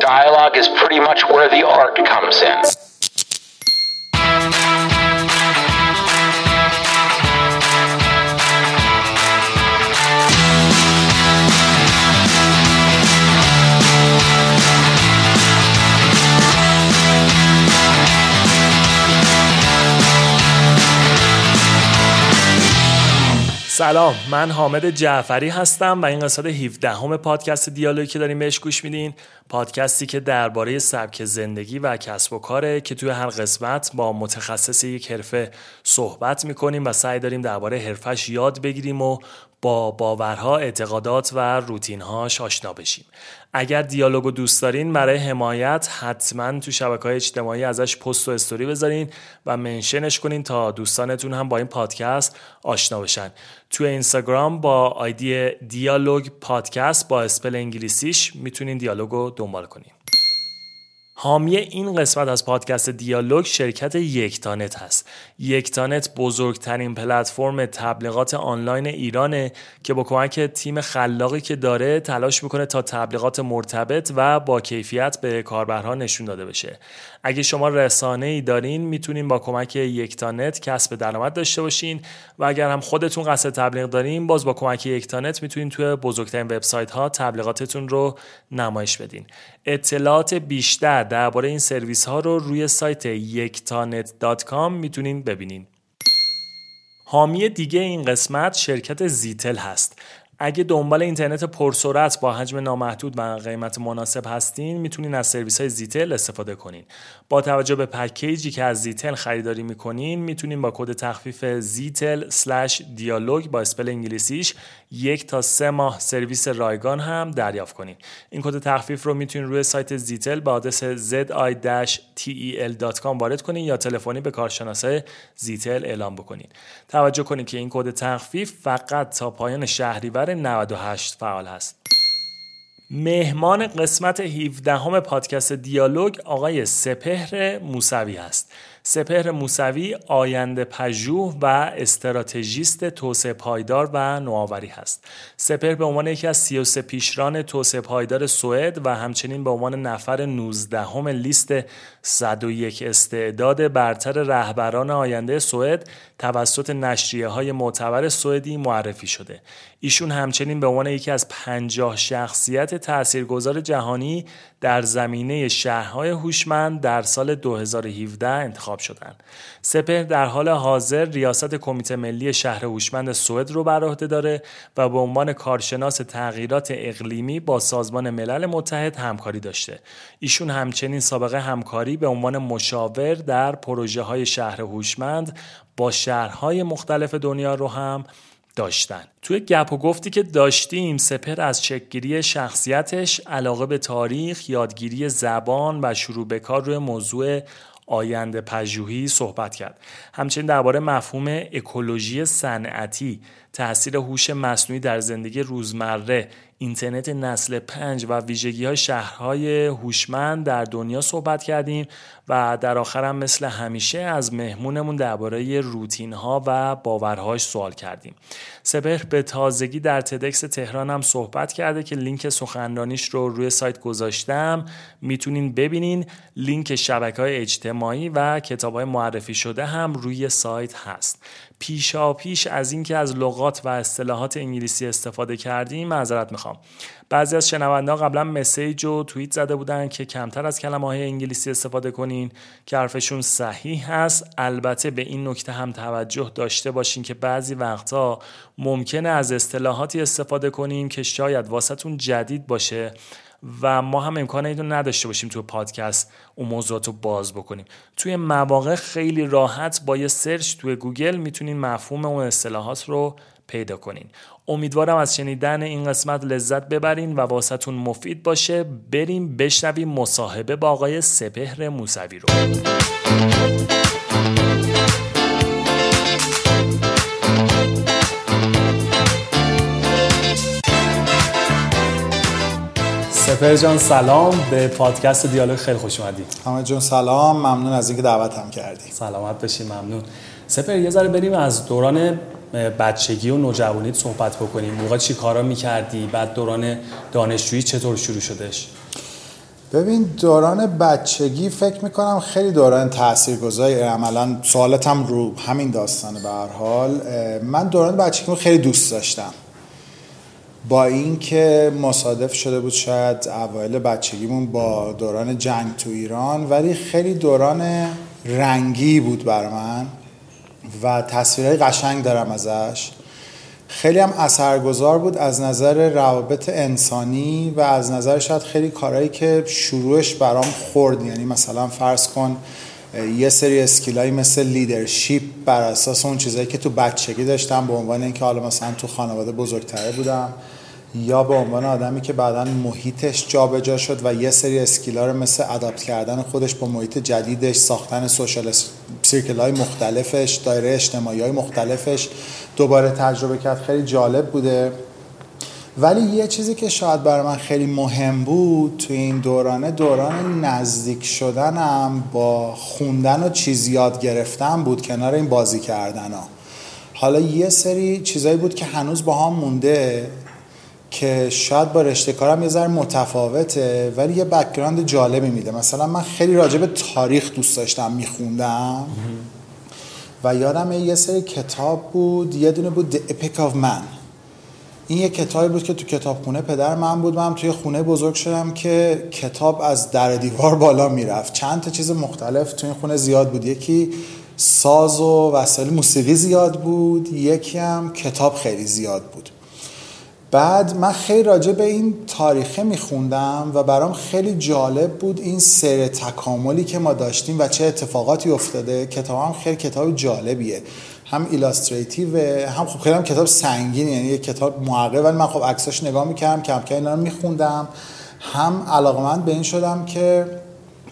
Dialogue is pretty much where the art comes in. سلام من حامد جعفری هستم و این قسمت 17 همه پادکست دیالوگی که داریم بهش گوش میدین. پادکستی که درباره سبک زندگی و کسب و کاره که توی هر قسمت با متخصص یک حرفه صحبت می‌کنیم و سعی داریم درباره حرفش یاد بگیریم و با باورها، اعتقادات و روتینهاش آشنا بشیم. اگر دیالوگو دوست دارین برای حمایت حتما تو شبکه های اجتماعی ازش پست و استوری بذارین و منشنش کنین تا دوستانتون هم با این پادکست آشنا بشن. تو اینستاگرام با آیدی دیالوگ پادکست با اسپل انگلیسیش می‌تونین دیالوگو دنبال کنین. حامی این قسمت از پادکست دیالوگ شرکت یکتانت هست. یکتانت بزرگترین پلتفرم تبلیغات آنلاین ایرانه که با کمک تیم خلاقی که داره تلاش می‌کنه تا تبلیغات مرتبط و با کیفیت به کاربرها نشون داده بشه. اگه شما رسانه ای دارین می‌تونین با کمک یکتانت کسب درآمد داشته باشین و اگر هم خودتون قصد تبلیغ دارین باز با کمک یکتانت می‌تونین توی بزرگترین وبسایت ها تبلیغاتتون رو نمایش بدین. اطلاعات بیشتر درباره این سرویس ها رو روی سایت yektanet.com می‌تونین ببینین. حامی دیگه این قسمت شرکت زیتل هست اگه دنبال اینترنت پرسرعت با حجم نامحدود و قیمت مناسب هستین می‌تونین از سرویس های زیتل استفاده کنین. با توجه به پکیجی که از زیتل خریداری می‌کنین می‌تونین با کد تخفیف زیتل دیالوگ با spell انگلیسیش یک تا سه ماه سرویس رایگان هم دریافت کنین این کد تخفیف رو می‌تونین روی سایت زیتل با آدرس zi-tel.com وارد کنین یا تلفنی به کارشناسای زیتل اعلام بکنین توجه کنین که این کد تخفیف فقط تا پایان شهریور 98 فعال هست. مهمان قسمت 17 همه پادکست دیالوگ آقای سپهر موسوی است سپهر موسوی آینده پژوه و استراتژیست توسعه پایدار و نوآوری هست. سپهر به عنوان یکی از 33 پیشران توسعه پایدار سوئد و همچنین به عنوان نفر 19 هم لیست 101 استعداد برتر رهبران آینده سوئد توسط نشریه های معتبر سوئدی معرفی شده. ایشون همچنین به عنوان یکی از 50 شخصیت تاثیرگذار جهانی در زمینه شهرهای هوشمند در سال 2017 انتخاب شدند. سپهر در حال حاضر ریاست کمیته ملی شهر هوشمند سوئد رو بر عهده داره و به عنوان کارشناس تغییرات اقلیمی با سازمان ملل متحد همکاری داشته. ایشون همچنین سابقه همکاری به عنوان مشاور در پروژه های شهر هوشمند با شهرهای مختلف دنیا رو هم داشتن. توی گپ و گفتی که داشتیم سپر از چکگیری شخصیتش علاقه به تاریخ یادگیری زبان و شروع به کار روی موضوع آینده پژوهی صحبت کرد. همچنین درباره مفهوم اکولوژی صنعتی تاثیر هوش مصنوعی در زندگی روزمره اینترنت نسل پنج و ویژگی های شهرهای هوشمند در دنیا صحبت کردیم و در آخرم مثل همیشه از مهمونمون درباره روتین ها و باورهاش سوال کردیم. سپهر به تازگی در تدکس تهران هم صحبت کرده که لینک سخنرانیش رو روی سایت گذاشتم. می‌تونین ببینین. لینک شبکه های اجتماعی و کتاب های معرفی شده هم روی سایت هست. پیشا پیش از اینکه از لغات و اصطلاحات انگلیسی استفاده کردیم معذرت می‌خوام. بعضی از شنونده قبلا مسیج و توییت زده بودن که کمتر از کلمه های انگلیسی استفاده کنین که حرفشون صحیح هست. البته به این نکته هم توجه داشته باشین که بعضی وقتا ممکنه از اصطلاحاتی استفاده کنیم که شاید واسهتون جدید باشه. و ما هم امکان اینو نداشته باشیم توی پادکست اون موضوعات رو باز بکنیم. توی مواقع خیلی راحت با یه سرچ توی گوگل می‌تونین مفهوم اون اصطلاحات رو پیدا کنین. امیدوارم از شنیدن این قسمت لذت ببرین و واسهتون مفید باشه. بریم بشنویم مصاحبه با آقای سپهر موسوی رو. سپر جان سلام. به پادکست دیالوگ خیلی خوش اومدی. حامد جان سلام. ممنون از اینکه دعوتم کردی. سلامت باشی ممنون. سپر یه ذره بریم از دوران بچگی و نوجوانیت صحبت بکنیم. موقع چی کارا می‌کردی؟ بعد دوران دانشجویی چطور شروع شدش ببین دوران بچگی فکر می‌کنم خیلی دوران تاثیرگذاری. عملا سوالتم رو همین داستانه به هر حال. من دوران بچگی خیلی دوست داشتم. با اینکه مصادف شده بود شاید اوایل بچگیمون با دوران جنگ تو ایران ولی خیلی دوران رنگی بود بر من و تصویرهای قشنگ دارم ازش. خیلی هم اثرگذار بود از نظر روابط انسانی و از نظر شاید خیلی کارهایی که شروعش برام خورد. یعنی مثلا فرض کن یه سری skill ایی مثل leadership بر اساس اون چیزایی که تو بچگی داشتم به عنوان اینکه حالا مثلا تو خانواده بزرگتره بودم. یا به عنوان آدمی که بعدا محیطش جابجا جا شد و یه سری اسکیلا رو مثل اداپت کردن خودش با محیط جدیدش ساختن سوشال سیرکل های مختلفش دایره اجتماعی های مختلفش دوباره تجربه کرد خیلی جالب بوده ولی یه چیزی که شاید برای من خیلی مهم بود تو این دورانه دوران نزدیک شدنم با خوندن و چیز یاد گرفتن بود کنار این بازی کردن ها. حالا یه سری چیزایی بود که هنوز با هم مونده که شاید با رشته کارم یه ذره متفاوته ولی یه بکگراند جالبی میده. مثلا من خیلی راجع به تاریخ دوست داشتم میخوندم. و یادم یه سری کتاب بود یه دونه بود The Epic of Man. این یه کتابی بود که تو کتابخونه پدر من بود. من توی خونه بزرگ شدم که کتاب از در دیوار بالا می‌رفت. چند تا چیز مختلف تو این خونه زیاد بود. یکی ساز و وسایل موسیقی زیاد بود. یکی هم کتاب خیلی زیاد بود. بعد من خیلی راجع به این تاریخه میخوندم و برام خیلی جالب بود این سر تکاملی که ما داشتیم و چه اتفاقاتی افتاده. کتاب هم خیلی کتاب جالبیه. هم illustrative هم خب خیلی هم کتاب سنگین یعنی یه کتاب محقق ولی من خب عکساش نگاه می‌کردم کم کم اینا رو میخوندم. هم علاقمند به این شدم که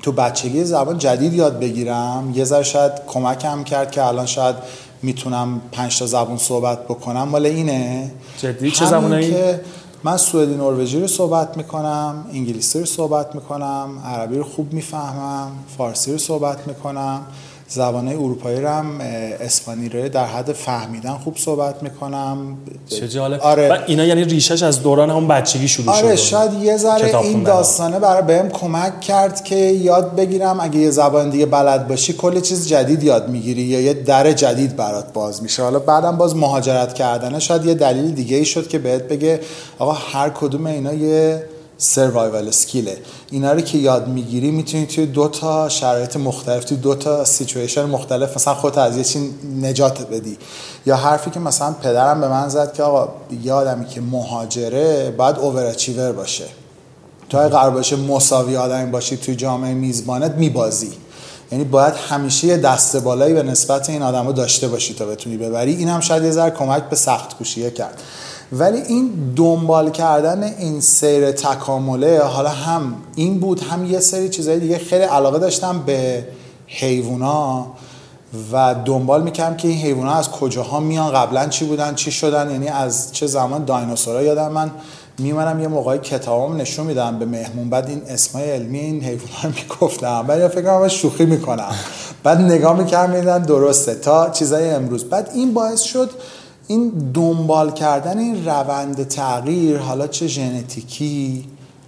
تو بچگی زبان جدید یاد بگیرم. یه ذره شاید کمکم کرد که الان شاید می‌تونم پنج تا زبون صحبت بکنم. مال اینه. جدی؟ چه زبونایی؟ که من سوئدی نروژی رو صحبت می‌کنم انگلیسی رو صحبت می‌کنم عربی رو خوب می‌فهمم فارسی رو صحبت می‌کنم. زبانه اروپایی رو هم اسپانی رو در حد فهمیدن خوب صحبت می‌کنم. چه جالب. آره. و اینا یعنی ریشش از دوران همون بچگی شروع آره شده شاید یه ذره این داستانه برای بهم کمک کرد که یاد بگیرم اگه یه زبان دیگه بلد باشی کل چیز جدید یاد می‌گیری یا یه در جدید برات باز میشه. حالا بعدم باز مهاجرت کردنه شاید یه دلیل دیگه ای شد که بهت بگه آقا هر کدوم اینا یه سروایوال اسکیله اینا رو که یاد می‌گیری می‌تونی توی دو تا شرایط مختلف توی دو تا سیچویشن مختلف مثلا خودت از یه چی نجات بدی. یا حرفی که مثلا پدرم به من زد که آقا یه آدمی که مهاجره باید اووراچیور باشه. تو قرار باشه مساوی آدمی باشی توی جامعه میزبانت میبازی. یعنی باید همیشه یه دست بالایی به نسبت این آدمو داشته باشی تا بتونی ببری. این هم شاید یه ذره کمک به سخت کوشیه کرد. ولی این دنبال کردن این سیر تکامله حالا هم این بود هم یه سری چیزهای دیگه خیلی علاقه داشتم به حیوونا و دنبال می‌کردم که این حیوونا از کجاها میان قبلا چی بودن چی شدن یعنی از چه زمان دایناسورا یادم من میمونم یه موقعی کتابام نشون میدم به مهمون بعد این اسمای علمی این حیوونا رو می‌گفتم. بعد فکر کنم شوخی می‌کنم. بعد نگاه می‌کردم میدن درسته تا چیزای امروز. بعد این باعث شد این دنبال کردن این روند تغییر حالا چه ژنتیکی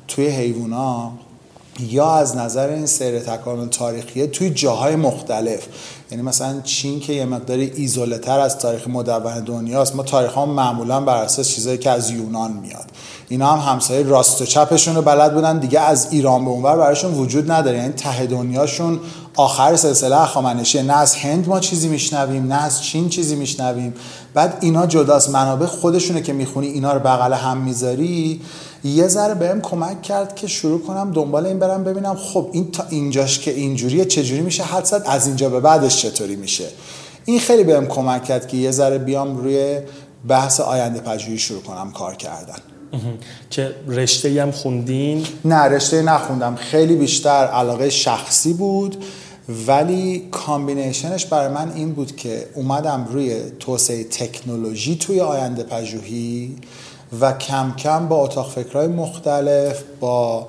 توی حیوونا یا از نظر این سیر تکامل تاریخیه توی جاهای مختلف. یعنی مثلا چین که یه مقدار ایزوله تر از تاریخ مدون دنیاست. ما تاریخ ها معمولا بر اساس چیزایی که از یونان میاد. اینا هم همسایه راست و چپشون رو بلد بودن. دیگه از ایران به اونور براشون وجود نداره. یعنی ته دنیاشون آخر سلسله اخامنشیه نه از هند ما چیزی میشنویم نه از چین چیزی میشنویم. بعد اینا جداست منابع خودشونه که می‌خونی اینا رو بغل هم می‌ذاری. یه ذره بهم کمک کرد که شروع کنم دنبال این برم ببینم خب این تا اینجاش که اینجوریه چجوری میشه حدست از اینجا به بعدش چطوری میشه. این خیلی بهم کمک کرد که یه ذره بیام روی بحث آینده پژوهی شروع کنم کار کردن. که رشته هم خوندین؟ نه رشته نخوندم. خیلی بیشتر علاقه شخصی بود. ولی کامبینیشنش برای من این بود که اومدم روی توسعه تکنولوژی توی آینده پژوهی و کم کم با اتاق فکرهای مختلف با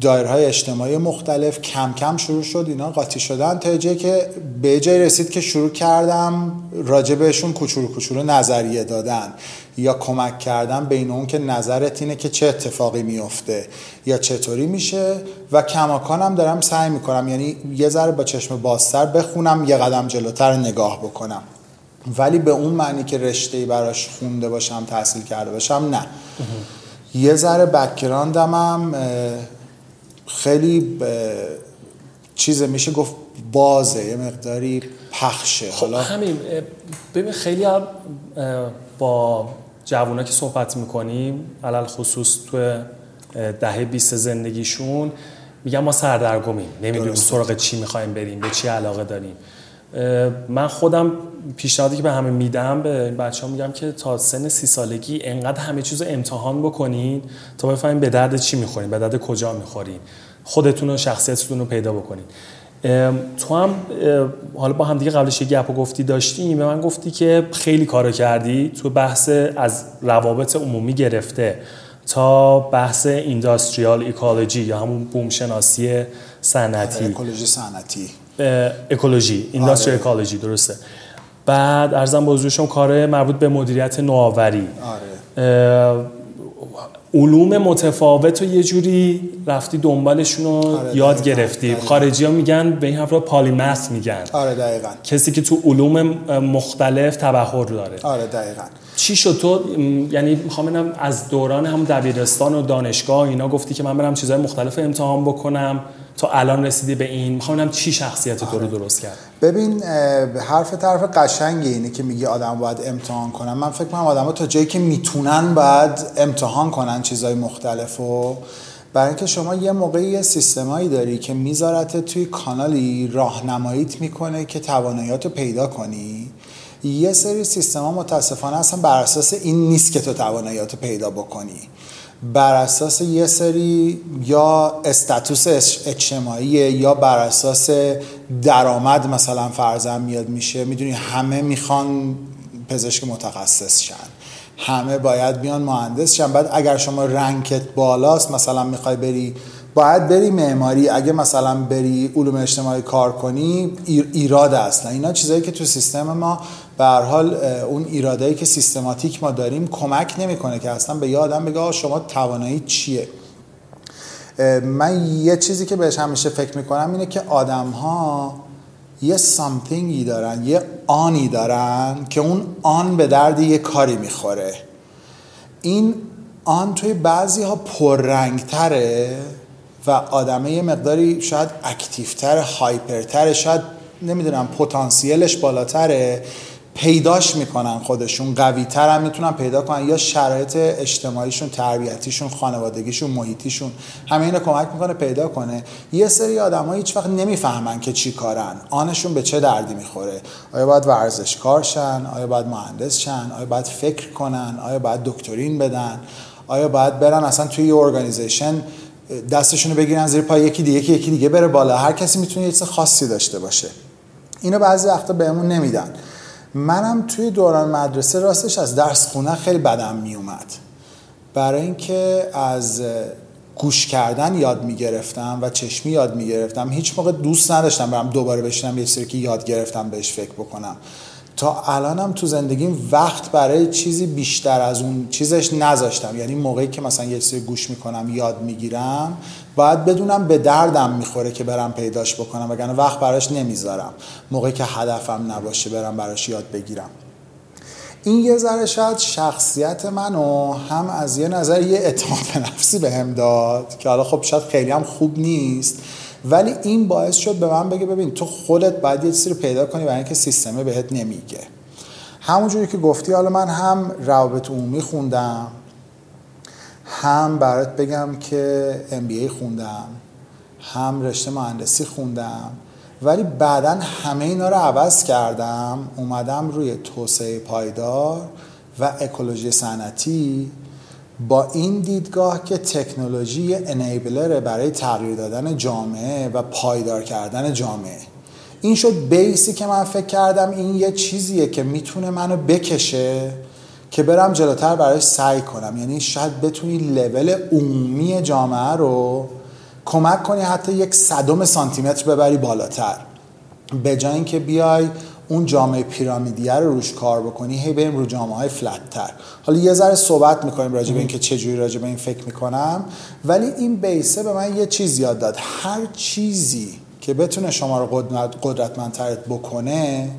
دایرهای اجتماعی مختلف کم کم شروع شد اینا قاطی شدن تا جایی که به جای رسید که شروع کردم راجع بهشون کوچولو کوچولو نظریه دادن. یا کمک کردن بین اون که نظرت اینه که چه اتفاقی میفته یا چطوری میشه و کماکانم دارم سعی می‌کنم. یعنی یه ذره با چشم بازتر بخونم یه قدم جلوتر نگاه بکنم. ولی به اون معنی که رشته براش خونده باشم تحصیل کرده باشم نه. یه ذره بکگراندم هم خیلی چیز میشه گفت بازه یه مقداری پخشه. خب حالا همین ببین خیلی هم با جوونا که صحبت می‌کنیم علال خصوص تو دهه 20 زندگیشون میگم ما سردرگمیم. نمی‌دونیم سراغ چی می‌خوایم بریم به چی علاقه داریم. من خودم پیشنهادی که به همه میدم به بچه ها میگم که تا سن سی سالگی انقدر همه چیز رو امتحان بکنین تا بفهمین به درد چی می‌خورین به درد کجا می‌خورین. خودتون و شخصیتتون رو پیدا بکنین. تو هم حالا با هم دیگه قبلش یه گپ گفتی داشتیم به من گفتی که خیلی کارو کردی تو بحث از روابط عمومی گرفته تا بحث اینداستریال اکولوژی یا همون بوم شناسی صنعتی اکولوژی صنعتی. اکولوژی اینداستریال اکولوژی درسته. بعد ارزم بزرگشون کار مربوط به مدیریت نوآوری. آره. علوم متفاوت و یه جوری رفتی دنبالشون رو آره یاد گرفتی. خارجی ها میگن به این حرف پالیمث میگن. آره دقیقا. کسی که تو علوم مختلف تبحر داره. آره دقیقا. چی شد تو؟ یعنی می‌خوام از دوران هم دبیرستان و دانشگاه اینا گفتی که من برم چیزهای مختلف امتحان بکنم. تا الان رسیدی به این می‌خوام چی شخصیت تو رو. درست کرد؟ ببین حرف طرف قشنگی اینه که میگه آدم باید امتحان کنن. من فکر کنم آدم تا جایی که می‌تونن باید امتحان کنن چیزهای مختلف و برای اینکه شما یه موقعی یه سیستمایی داری که میذارت توی کانالی راهنماییت می‌کنه که تواناییات رو پیدا کنی. یه سری سیستم ها متاسفانه اصلا بر اساس این نیست که تو تواناییات رو پیدا بکنی. بر اساس یه سری یا استاتوس اجتماعی یا بر اساس درآمد مثلا فرزن میاد میشه می‌دونی همه می‌خوان پزشک متخصص شن. همه باید بیان مهندس شن. بعد اگر شما رنکت بالاست مثلا می‌خوای بری باید بری معماری. اگه مثلا بری علوم اجتماعی کار کنی ایراد اصلا. اینا چیزایی که تو سیستم ما به حال اون ایرادایی که سیستماتیک ما داریم کمک نمی‌کنه که اصلا به یه آدم بگه شما توانایی چیه؟ من یه چیزی که بهش همیشه فکر می‌کنم اینه که آدم ها یه سامثینگی دارن یه آنی دارن که اون آن به درد یه کاری می‌خوره. این آن توی بعضی ها پررنگتره و آدمه یه مقداری شاید اکتیفتر هایپرتره شاید نمی‌دونم پتانسیلش بالاتره. پیداش می‌کنن خودشون قوی تر هم می‌تونن پیدا کنن یا شرایط اجتماعیشون تربیتیشون خانوادگیشون محیطیشون همه اینا کمک می‌کنه پیدا کنه. یه سری آدم ها هیچ وقت نمی‌فهمن که چی کارن. آنشون به چه دردی می‌خوره؟ آیا باید ورزشکار شن؟ آیا باید مهندس شن؟ آیا باید فکر کنن؟ آیا باید دکترین بدن؟ آیا باید برن اصلا توی یه ارگانیزیشن دستشون رو بگیرن زیر پای یکی دیگه یکی دیگه بره بالا؟ هر کسی می‌تونه یه چیز خاصی داشته باشه. اینو بعضی وقتا بهمون نمیدن. منم توی دوران مدرسه راستش از درس خونه خیلی بدم میومد. برای اینکه از گوش کردن یاد می‌گرفتم و چشمی یاد می‌گرفتم. هیچ موقع دوست نداشتم برم دوباره بشینم یه سری که یاد گرفتم بهش فکر بکنم. تا الانم تو زندگیم وقت برای چیزی بیشتر از اون چیزش نذاشتم. یعنی موقعی که مثلا یه سری گوش می‌کنم یاد می‌گیرم باید بدونم به دردم می‌خوره که برم پیداش بکنم وگرنه وقت براش نمی‌ذارم. موقعی که هدفم نباشه برم براش یاد بگیرم. این یه ذره شاید شخصیت منو هم از یه نظر یه اعتماد نفسی به هم داد که حالا خب شاید خیلی هم خوب نیست. ولی این باعث شد به من بگه ببین تو خودت باید یه چیزی رو پیدا کنی برای اینکه سیستمه بهت نمیگه. همونجوری که گفتی حالا من هم روابط عمومی خوندم هم برات بگم که MBA خوندم هم رشته مهندسی خوندم ولی بعدا همه اینا رو عوض کردم. اومدم روی توسعه پایدار و اکولوژی صنعتی با این دیدگاه که تکنولوژی انیبلر برای تغییر دادن جامعه و پایدار کردن جامعه. این شد بیسی که من فکر کردم این یه چیزیه که می‌تونه منو بکشه. که برم جلوتر براش سعی کنم. یعنی شاید بتونی لول عمومی جامعه رو کمک کنی حتی یک صدم سانتیمتر ببری بالاتر. به جای اینکه بیای اون جامعه پیرامیدیه رو روش کار بکنی هی بریم رو جامعه های فلت تر حالا یه ذره صحبت می‌کنیم راجع به اینکه چجوری راجع به این فکر می‌کنم. ولی این بیسه به من یه چیز یاد داد. هر چیزی که بتونه شما رو قدرتمندترت بکنه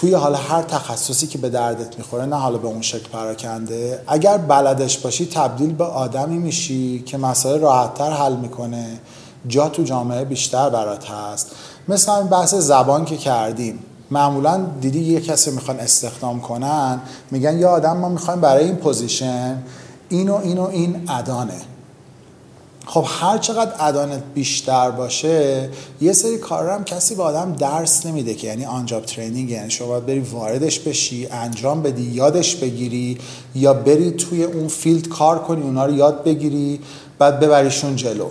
توی حالا هر تخصصی که به دردت می‌خوره نه حالا به اون شکل پراکنده اگر بلدش باشی تبدیل به آدمی میشی که مسائل راحتتر حل می‌کنه. جا تو جامعه بیشتر برات هست. مثل این بحث زبان که کردیم. معمولا دیدی یه کسی می‌خوان استخدام کنن میگن یا آدم ما می‌خوایم برای این position اینو اینو این add-on ه. خب هر چقدر add-on ت بیشتر باشه یه سری کار هم کسی به آدم درس نمیده که یعنی on-job training یعنی شما باید بری واردش بشی انجام بدی یادش بگیری یا بری توی اون field کار کنی اونا رو یاد بگیری بعد ببریشون جلو.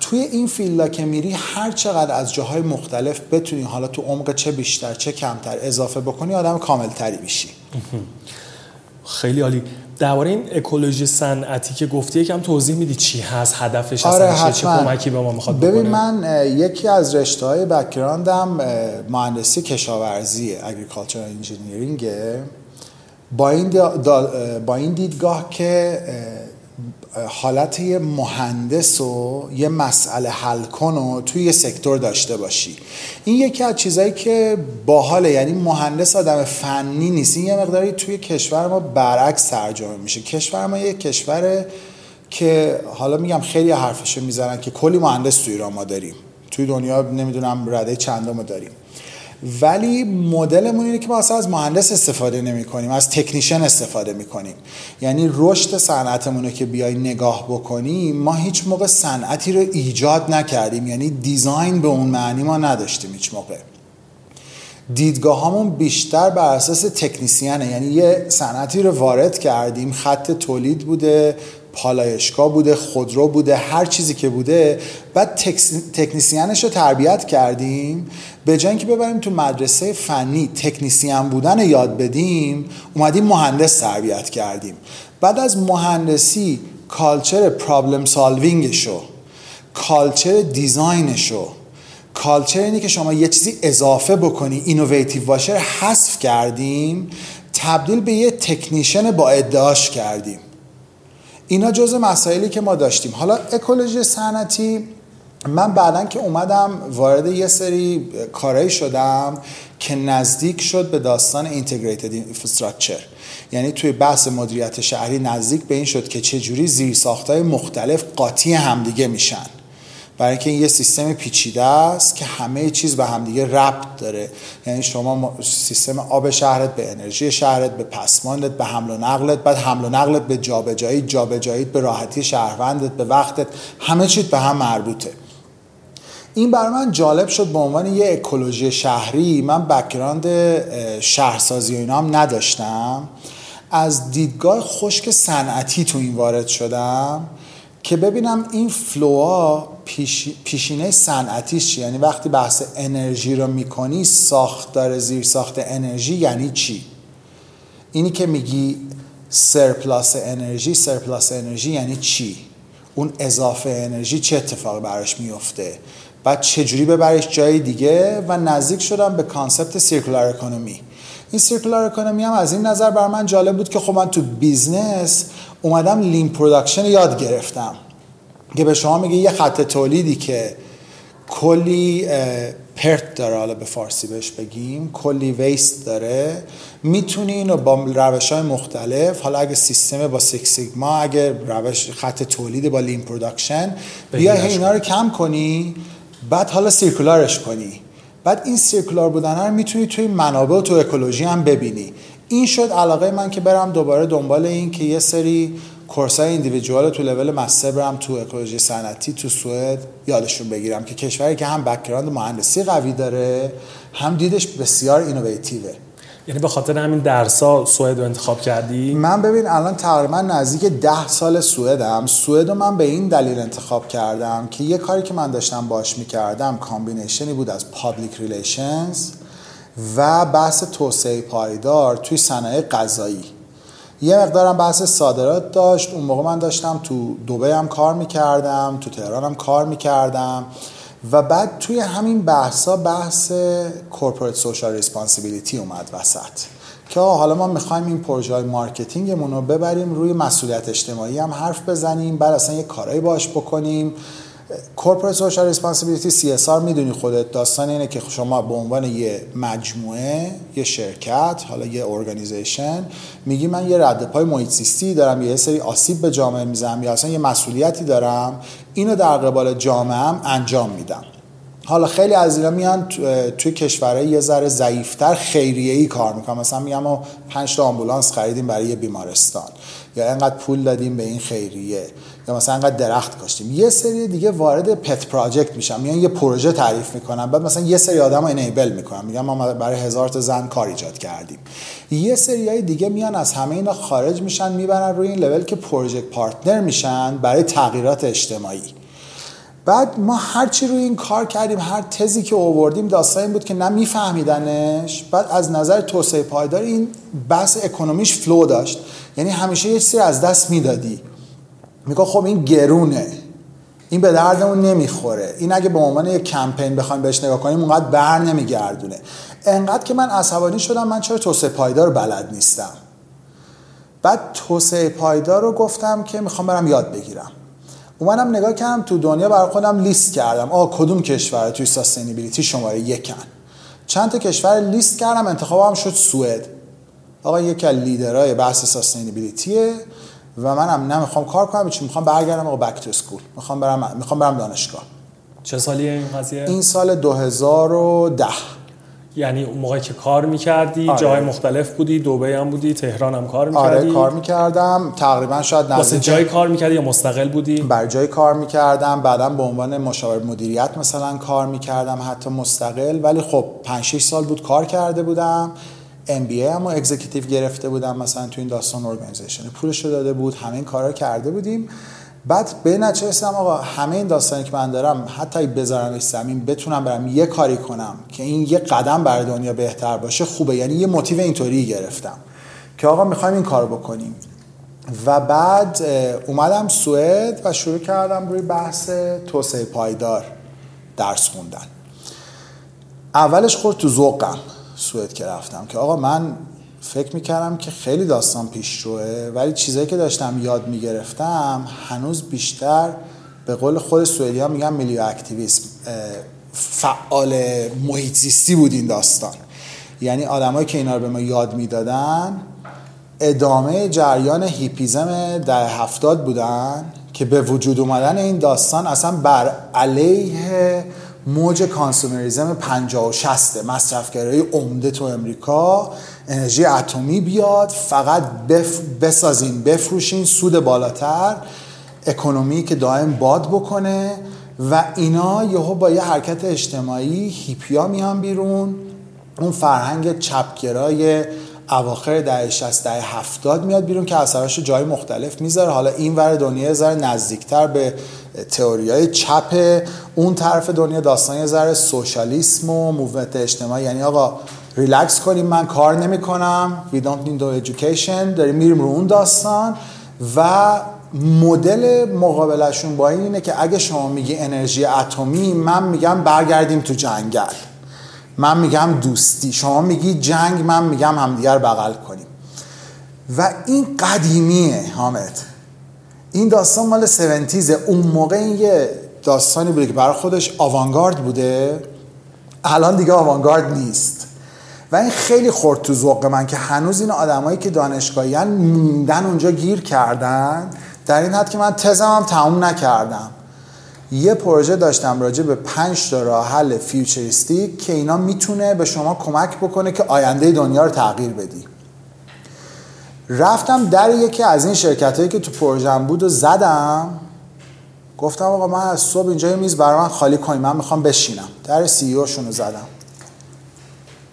توی این field ا که میری هر چقدر از جاهای مختلف بتونی حالا تو عمق چه بیشتر چه کمتر اضافه بکنی آدم کاملتری میشی. خیلی عالی. درباره این اکولوژی صنعتی که گفتی یکم توضیح میدی چی هست؟ هدفش آره چه کمکی به ما می‌خواد ببین من یکی از رشته های background م مهندسی کشاورزی agriculture engineering با این, با این دیدگاه که حالت یه مهندس و یه مسئله حل کن و توی یه سکتور داشته باشی. این یکی از چیزایی که باحاله یعنی مهندس آدم فنی نیست. این یه مقداری توی کشور ما برعکس ترجمه میشه. کشور ما یه کشور که حالا میگم خیلی حرفشو می‌زنن که کلی مهندس توی ایران ما داریم. توی دنیا نمی‌دونم رده چندم داریم. ولی مدلمون اینه که ما اصلا از مهندس استفاده نمی کنیم از تکنیشن استفاده می کنیم یعنی رشد صنعتمون که بیای نگاه بکنیم ما هیچ موقع صنعتی رو ایجاد نکردیم. یعنی دیزاین به اون معنی ما نداشتیم هیچ موقع. دیدگاه بیشتر بر اساس تکنیسیانه. یعنی یه صنعتی رو وارد کردیم خط تولید بوده پالایشگاه بوده خودرو بوده هر چیزی که بوده. بعد تکنیسیانش رو تربیت کردیم. به جای اینکه ببریم تو مدرسه فنی تکنیسیان بودن یاد بدیم اومدیم مهندس تربیت کردیم. بعد از مهندسی culture problem solving شو culture design شو culture اینی که شما یه چیزی اضافه بکنی innovative باشه حذف کردیم. تبدیل به یه technician با ادعاش کردیم. اینا جز مسائلی که ما داشتیم. حالا اکولوژی صنعتی من بعدا که اومدم وارد یه سری کارهایی شدم که نزدیک شد به داستان اینتگریتد اینفراستراکچر یعنی توی بحث مدیریت شهری نزدیک به این شد که چه جوری زیرساختهای مختلف قاطی همدیگه میشن. برای اینکه این یه سیستم پیچیده است که همه چیز به همدیگه ربط داره. یعنی شما سیستم آب شهرت به انرژی شهرت به پسماندت به حمل و نقلت بعد حمل و نقلت به جابجایی جابجایی به راحتی شهروندت به وقتت همه چیز به هم مربوطه. این برای من جالب شد به عنوان یه اکولوژی شهری. من background شهرسازی و اینا هم نداشتم. از دیدگاه خشک صنعتی تو این وارد شدم که ببینم این flow ها پیش، پیشینه صنعتیش چی یعنی وقتی بحث انرژی رو می‌کنی ساختار زیر ساخت انرژی یعنی چی؟ اینی که میگی surplus انرژی surplus انرژی یعنی چی؟ اون اضافه انرژی چه اتفاقی براش میفته بعد چجوری ببرش جای دیگه؟ و نزدیک شدم به concept circular economy. این circular economy هم از این نظر بر من جالب بود که خب من تو business اومدم lean production یاد گرفتم. که به شما میگه یه خط تولیدی که کلی پرت داره حالا به فارسی بهش بگیم کلی waste داره می‌تونی اینو با روش های مختلف حالا اگه سیستم با Six Sigma اگه روش خط تولید با lean production بیا اینا رو کم کنی بعد حالا circular ش کنی. بعد این circular بودن رو می‌تونی توی منابع و تو اکولوژی هم ببینی. این شد علاقه من که برم دوباره دنبال این که یه سری course ای individual تو level master برم تو اکولوژی صنعتی تو سوئد یادشون بگیرم که کشوری که هم background مهندسی قوی داره هم دیدش بسیار innovative ه یعنی به خاطر همین درسا سوئد رو انتخاب کردی؟ من ببین الان تقریبا نزدیک ده سال سوئدم. سوئد رو من به این دلیل انتخاب کردم که یه کاری که من داشتم باش می‌کردم combination ی بود از public relations و بحث توسعه پایدار توی صنایع غذایی. یه مقدارم بحث صادرات داشت. اون موقع من داشتم تو دوبی هم کار می‌کردم تو تهران هم کار می‌کردم. و بعد توی همین بحثا بحث corporate social responsibility اومد وسط. که حالا ما می‌خوایم این پروژه های marketing مون رو ببریم روی مسئولیت اجتماعی هم حرف بزنیم بعد اصلا یه کارایی باش بکنیم. corporate social responsibility رو می‌دونی خودت. داستان اینه که شما به عنوان یه مجموعه یه شرکت حالا یه organization میگی من یه رد پای محیط زیستی دارم یه سری آسیب به جامعه می‌زنم یا اصلا یه مسئولیتی دارم اینو در قبال جامعه انجام میدم. حالا خیلی از اینا میان توی کشورهای یه ذره ضعیفتر خیریه ای کار می‌کنن. مثلا میگم ما 5 تا آمبولانس خریدیم برای یه بیمارستان. یا اینقدر پول دادیم به این خیریه یا مثلا انقدر درخت کاشتیم. یه سری دیگه وارد pet project میشن میان یه پروژه تعریف می‌کنن. بعد مثلا یه سری آدم enable می‌کنن. میگن ما برای هزار تا زن کار ایجاد کردیم. یه سری های دیگه میان از همه اینا خارج میشن می‌برن روی این لول که project partner میشن برای تغییرات اجتماعی. بعد ما هرچی روی این کار کردیم هر تزی که آوردیم داستان این بود که نه میفهمیدنش بعد از نظر توسعه پایدار این بحث اکونومیش فلو داشت. یعنی همیشه یه چیزی از دست می‌دادی. میگه خب این گرونه. این به دردمون نمی‌خوره. این اگه به عنوان یک کمپین بخوایم بهش نگاه کنیم اونقدر بر نمیگردونه. انقدر که من عصبانی شدم من چرا توسعه پایدار بلد نیستم؟ بعد توسعه پایدار رو گفتم که می‌خوام برم یاد بگیرم. اومدم نگاه کردم تو دنیا برای خودم لیست کردم. آ کدوم کشور توی ساستینبیلیتی شماره یکن؟ چند تا کشور لیست کردم انتخابم شد سوئد. آقا یکی از لیدرهای بحث ساستینبیلیتیه و منم نمی‌خوام کار کنم چون می‌خوام برگردم آقا بک تو اسکول می‌خوام برم می‌خوام برم دانشگاه. چه سالیه این قضیه؟ این سال 2010 یعنی اون موقعی که کار می‌کردی؟ آره. جای مختلف بودی دوبه هم بودی تهران هم کار می‌کردی؟ آره کار می‌کردم. تقریبا شاید واسه جای کار می‌کردی یا مستقل بودی؟ برا جای کار می‌کردم. بعدا به عنوان مشاور مدیریت مثلا کار می‌کردم حتی مستقل. ولی خب 5 6 سال بود کار کرده بودم. MBA هم executive گرفته بودم مثلا تو این داستان organization پولش رو داده بود. همه این کارا کرده بودیم. بعد به رسیدم آقا همه این داستانی که من دارم حتی بذارم زمین بتونم برم یه کاری کنم که این یه قدم برای دنیا بهتر باشه خوبه. یعنی یه motive اینطوری گرفتم که آقا می‌خوایم این کارو بکنیم. و بعد اومدم سوئد و شروع کردم روی بحث توسعه پایدار درس خوندن. اولش خورد تو ذوقم سوئد که رفتم که آقا من فکر می‌کردم که خیلی داستان پیش روه ولی چیزایی که داشتم یاد می‌گرفتم هنوز بیشتر به قول خود سوئدی ها میگن میلیو اکتیویسم فعال محیط زیستی بود این داستان. یعنی آدمایی که اینا رو به ما یاد می‌دادن ادامه جریان هیپیزم در هفتاد بودن که به وجود اومدن این داستان اصلا بر علیه موج کانسومریزم 50 و 60 مصرفگرایی عمده تو امریکا. انرژی اتمی بیاد فقط بف... بسازین بفروشین سود بالاتر. اکونومی که دائم باد بکنه. و اینا یهو با یه حرکت اجتماعی هیپیا میان بیرون. اون فرهنگ چپگرای اواخر دهه 60 دهه 70 میاد بیرون که اثرش جای مختلف می‌ذاره. حالا این ور دنیا ذره نزدیکتر به تئوریای چپ اون طرف دنیا داستان یه ذره socialism و movement اجتماعی. یعنی آقا ریلکس کنیم من کار نمی کنم we don't need education داریم میریم رو اون داستان. و مدل مقابلشون با این اینه که اگه شما میگی انرژی اتمی من میگم برگردیم تو جنگل. من میگم دوستی. شما میگی جنگ من میگم همدیگر بغل کنیم. و این قدیمیه حامد. این داستان مال 70 اون موقع این یه داستانی بوده که برای خودش آوانگارد بوده. الان دیگه آوانگارد نیست. و این خیلی خورد تو ذوق من که هنوز این آدمایی که دانشگاهیان موندن اونجا گیر کردن. در این حد که من تزم هم تموم نکردم. یه پروژه داشتم راجع به پنج تا راه حل futuristic که اینا می‌تونه به شما کمک بکنه که آینده دنیا رو تغییر بدی. رفتم در یکی از این شرکت هایی که تو پروژم بود و زدم. گفتم آقا من از صبح اینجا یه میز برای من خالی کنیم من می‌خوام بشینم. در CEO رو زدم.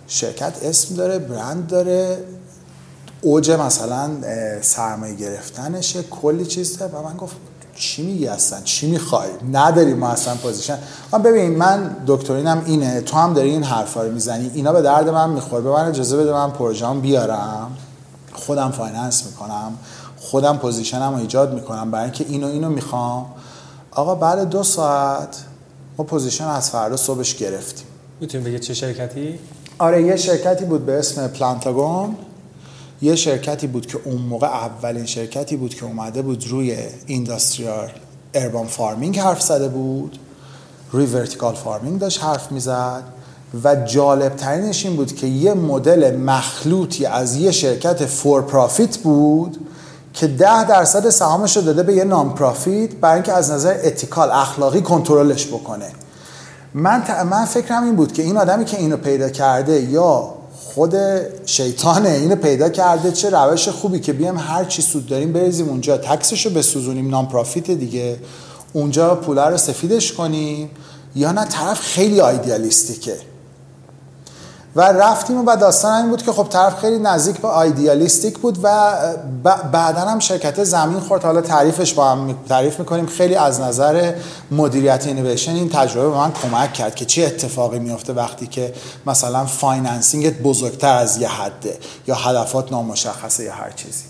شرکت اسم داره برند داره. اوج مثلا سرمایه گرفتنشه کلی چیز داره. و من گفت چی میگی اصلا؟ چی می‌خوای؟ نداری ما اصلا position. من ببین من دکترینم اینه. تو هم داری این حرفا رو می‌زنی. اینا به درد من می‌خوره. به من اجازه بده من پروژه‌ام بیارم. خودم finance می‌کنم. خودم position م رو ایجاد می‌کنم. برای اینکه اینو اینو می‌خوام. آقا بعد دو ساعت ما position از فردا صبحش گرفتیم. می‌تونیم بگید چه شرکتی؟ آره یه شرکتی بود به اسم Plantagon. یه شرکتی بود که اون موقع اولین شرکتی بود که اومده بود روی industrial urban farming حرف زده بود روی vertical farming داشت حرف می‌زد و جالب ترینش این بود که یه مدل مخلوطی از یه شرکت for profit بود که ده درصد سهامش رو داده به یه non-profit برای اینکه از نظر ethical اخلاقی کنترلش بکنه من. من فکرم این بود که این آدمی که اینو پیدا کرده یا خود شیطانه. اینو پیدا کرده. چه روش خوبی که بیام هر چی سود داریم بریزیم اونجا. تکسش رو بسوزونیم. نام پرافیت دیگه. اونجا پوله رو سفیدش کنیم. یا نه طرف خیلی آیدیالیستیکه. و رفتیم و داستان این بود که خب طرف خیلی نزدیک به آیدیالیستیک بود و بعدا هم شرکت زمین خورد. حالا تعریفش با هم تعریف می‌کنیم. خیلی از نظر مدیریت اینویشن این تجربه به من کمک کرد که چه اتفاقی میفته وقتی که مثلا financing ت بزرگتر از یه حده یا هدفات نامشخصه یا هر چیزی.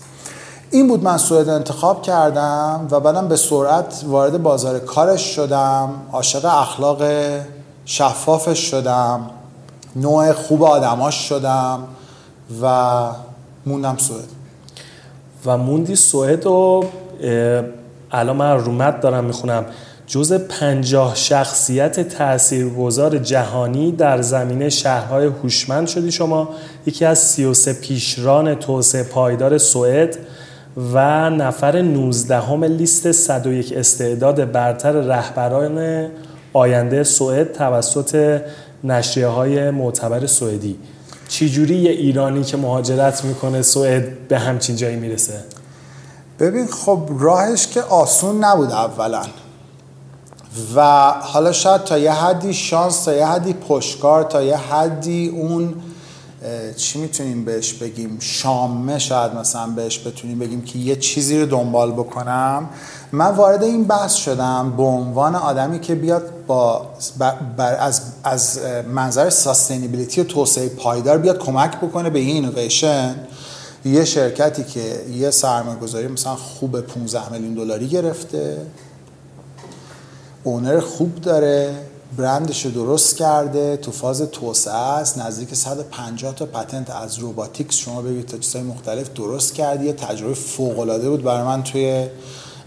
این بود من سوئد انتخاب کردم و بعدم به سرعت وارد بازار کارش شدم. عاشق اخلاق شفافش شدم. نوع خوب آدماش شدم و موندم سوئد. و موندی سوئد و الان من رومت دارم می‌خونم. جز پنجاه شخصیت تاثیرگذار جهانی در زمینه شهرهای هوشمند شدی شما. یکی از 33 پیشران توسعه پایدار سوئد و نفر 19 همه لیست 101 استعداد برتر رهبران آینده سوئد توسط نشریه های معتبر سوئدی. چجوری یه ایرانی که مهاجرت می‌کنه سوئد به همچین جایی می‌رسه؟ ببین خب راهش که آسون نبود اولا. و حالا شاید تا یه حدی شانس تا یه حدی پشکار تا یه حدی اون چی می‌تونیم بهش بگیم؟ شامه شاید مثلا بهش بتونیم بگیم که یه چیزی رو دنبال بکنم. من وارد این بحث شدم به عنوان آدمی که بیاد با بر از, از منظر sustainability و توسعه پایدار بیاد کمک بکنه به این اینویشن یه شرکتی که یه سرمایه گذاری مثلا خوب 15 میلیون دلاری گرفته. owner خوب داره. برندش رو درست کرده تو فاز توسعه است نزدیک 150 تا patent از robotics شما ببینید تا چیزهای مختلف درست کردی. یه تجربه فوق العاده بود برای من توی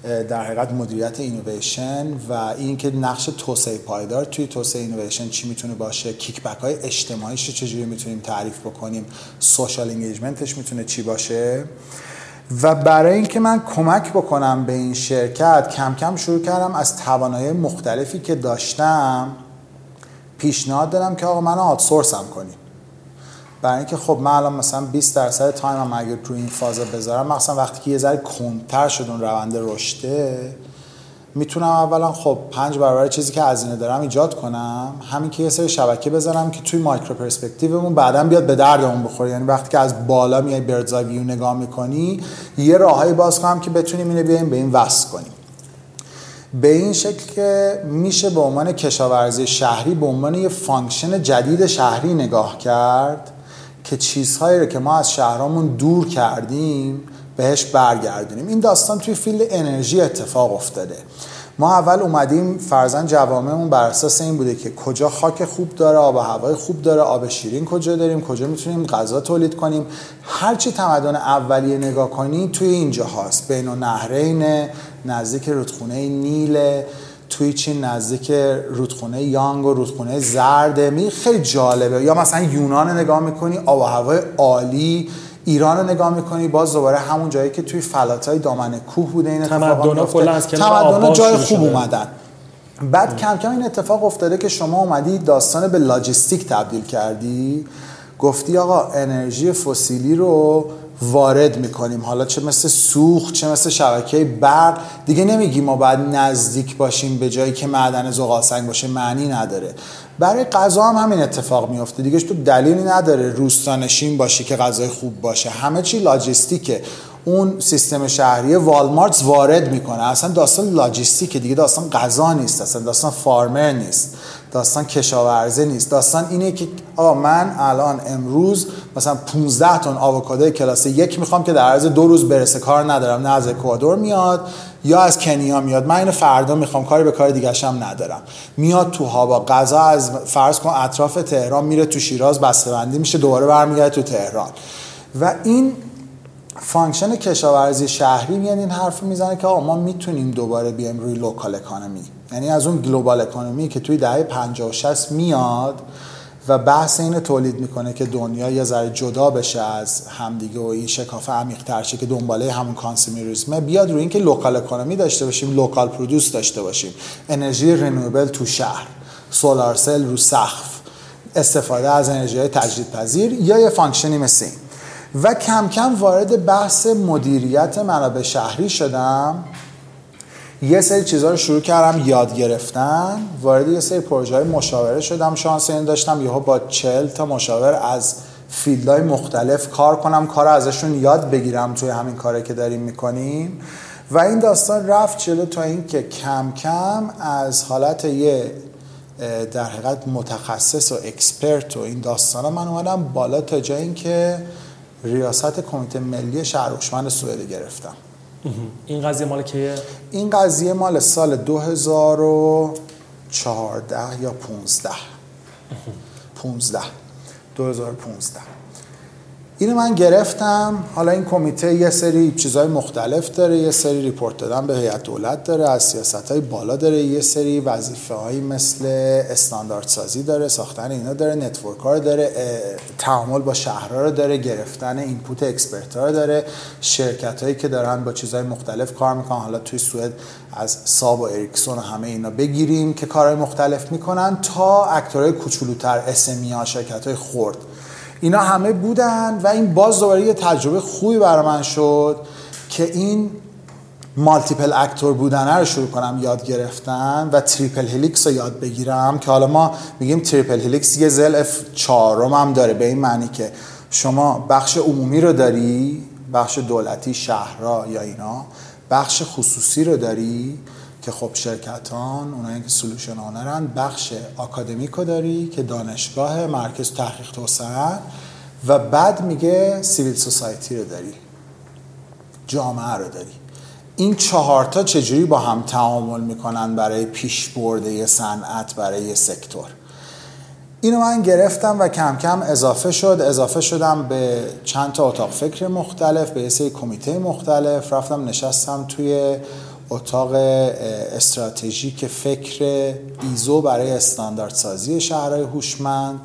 در حقیقت مدیریت اینویشن و اینکه نقش توسعه پایدار توی توسعه اینویشن چی می‌تونه باشه kickback های اجتماعیش چجوری می‌تونیم تعریف بکنیم social engagement ش می‌تونه چی باشه. و برای اینکه من کمک بکنم به این شرکت کم کم شروع کردم از توانایی مختلفی که داشتم پیشنهاد دادم که آقا منو outsource م کنیم برای اینکه خب من الان مثلا 20 درصد time اگر تو این فاز بذارم مثلا وقتی که یه ذره کنتر شد اون روند رشته می‌تونم اولا خب پنج برابر چیزی که هزینه دارم ایجاد کنم همین که یه سری شبکه بزنم که توی micro perspective مون بعدا بیاد به دردمون بخوره. یعنی وقتی که از بالا میای bird's eye view نگاه می‌کنی یه راههایی باز کنم که بتونیم اینو بیایم به این وصل کنیم. به این شکل که میشه به عنوان کشاورزی شهری به عنوان یه function جدید شهری نگاه کرد که چیزهایی رو که ما از شهرامون دور کردیم بهش برگردونیم. این داستان توی فیلد انرژی اتفاق افتاده. ما اول اومدیم فرزن جوامعمون بر اساس این بوده که کجا خاک خوب داره آب و هوای خوب داره آب شیرین کجا داریم کجا می‌تونیم غذا تولید کنیم. هرچی تمدن اولیه نگاه کنی توی اینجا هاست. بین نهرین نزدیک رودخونه نیل توی چین نزدیک رودخونه یانگ و رودخونه زرده خیلی جالبه. یا مثلا یونان نگاه می‌کنی آب و هوای عالی ایران رو نگاه می‌کنی باز دوباره همون جایی که توی فلاتای دامن کوه بوده این اتفاق جای خوب اومدن. بعد کم کم این اتفاق افتاده که شما اومدی داستان به لاجستیک تبدیل کردی. گفتی آقا انرژی فسیلی رو وارد می‌کنیم. حالا چه مثل سوخت چه مثل شبکه برق. دیگه نمیگی ما باید نزدیک باشیم به جایی که معدن زغالسنگ باشه معنی نداره. برای غذا هم همین اتفاق میفته دیگه تو دلیلی نداره روستانشین باشی که غذای خوب باشه. همه چی لاجستیکه. اون سیستم شهری والمارت وارد می‌کنه. اصلا داستان لاجستیکه. دیگه داستان غذا نیست. اصلا داستان فارمر نیست. داستان کشاورزی نیست. داستان اینه که آقا من الان امروز مثلا 15 تن آووکادو کلاس یک می‌خوام که در عرض دو روز برسه. کار ندارم. نه از اکوادور میاد یا از کنیا میاد. من اینو فردا می‌خوام. کاری به کار دیگه هم ندارم. میاد تو هوا. غذا از فرض کن اطراف تهران میره تو شیراز. بسته‌بندی میشه. دوباره برمیگرده تو تهران. و این function کشاورزی شهری میاد. این حرف می‌زنه که آقا ما می‌تونیم دوباره بیایم روی local economy. یعنی از اون global economy که توی دهه 50 و 60 میاد و بحث اینو تولید می‌کنه که دنیا یه ذره جدا بشه از همدیگه و این شکاف عمیق ترشه که دنباله همون consumerism ه بیاد روی اینکه local economy داشته باشیم local produce داشته باشیم. انرژی renewable تو شهر solar cell رو سقف استفاده از انرژی های تجدید پذیر یا یه function ی مثل این. و کم کم وارد بحث مدیریت منابع شهری شدم. یه سری چیزها رو شروع کردم یاد گرفتن وارد یه سری پروژه های مشاوره شدم شانس این داشتم یهو با چل تا مشاور از field های مختلف کار کنم کار ازشون یاد بگیرم توی همین کاری که داریم می‌کنیم. و این داستان رفت جلو تا اینکه کم کم از حالت یه در حقیقت متخصص و expert و این داستان من اومدم بالا تا جای اینکه ریاست کمیته ملی شهر سوئد گرفتم. این قضیه مال کیه؟ این قضیه مال سال 2014 یا 15 15 2015 اینو من گرفتم. حالا این کمیته یه سری چیزهای مختلف داره یه سری report دادن به هیئت دولت داره از سیاست های بالا داره یه سری وظیفه هایی مثل استاندارد سازی داره ساختن اینا داره network ها داره تعامل با شهرها رو داره گرفتن input expert ها داره. شرکت هایی که دارن با چیزهای مختلف کار می‌کنن. حالا توی سوئد از ساب و اریکسون و همه اینا بگیریم که کارهای مختلف می‌کنن تا actor های کوچولوتر SME ها شرکت های خرد اینا همه بودن و این باز دوباره یه تجربه خوبی برای من شد که این multiple actor بودن رو شروع کنم یاد گرفتن و triple helix رو یاد بگیرم که حالا ما میگیم triple helix یه ضلع چهارم هم داره به این معنی که شما بخش عمومی رو داری بخش دولتی شهرها یا اینا بخش خصوصی رو داری که خب شرکتان اونایی که solution owner ان بخش آکادمیکو داری که دانشگاه مرکز تحقیق توسعه و بعد میگه civil society رو داری جامعه رو داری. این چهارتا چجوری با هم تعامل می‌کنن برای پیشبرد صنعت برای یه sector؟ اینو من گرفتم و کم کم اضافه شد. اضافه شدم به چند تا اتاق فکر مختلف به یه سری کمیته مختلف. رفتم نشستم توی اتاق استراتژیک فکر ایزو برای استانداردسازی شهرهای هوشمند.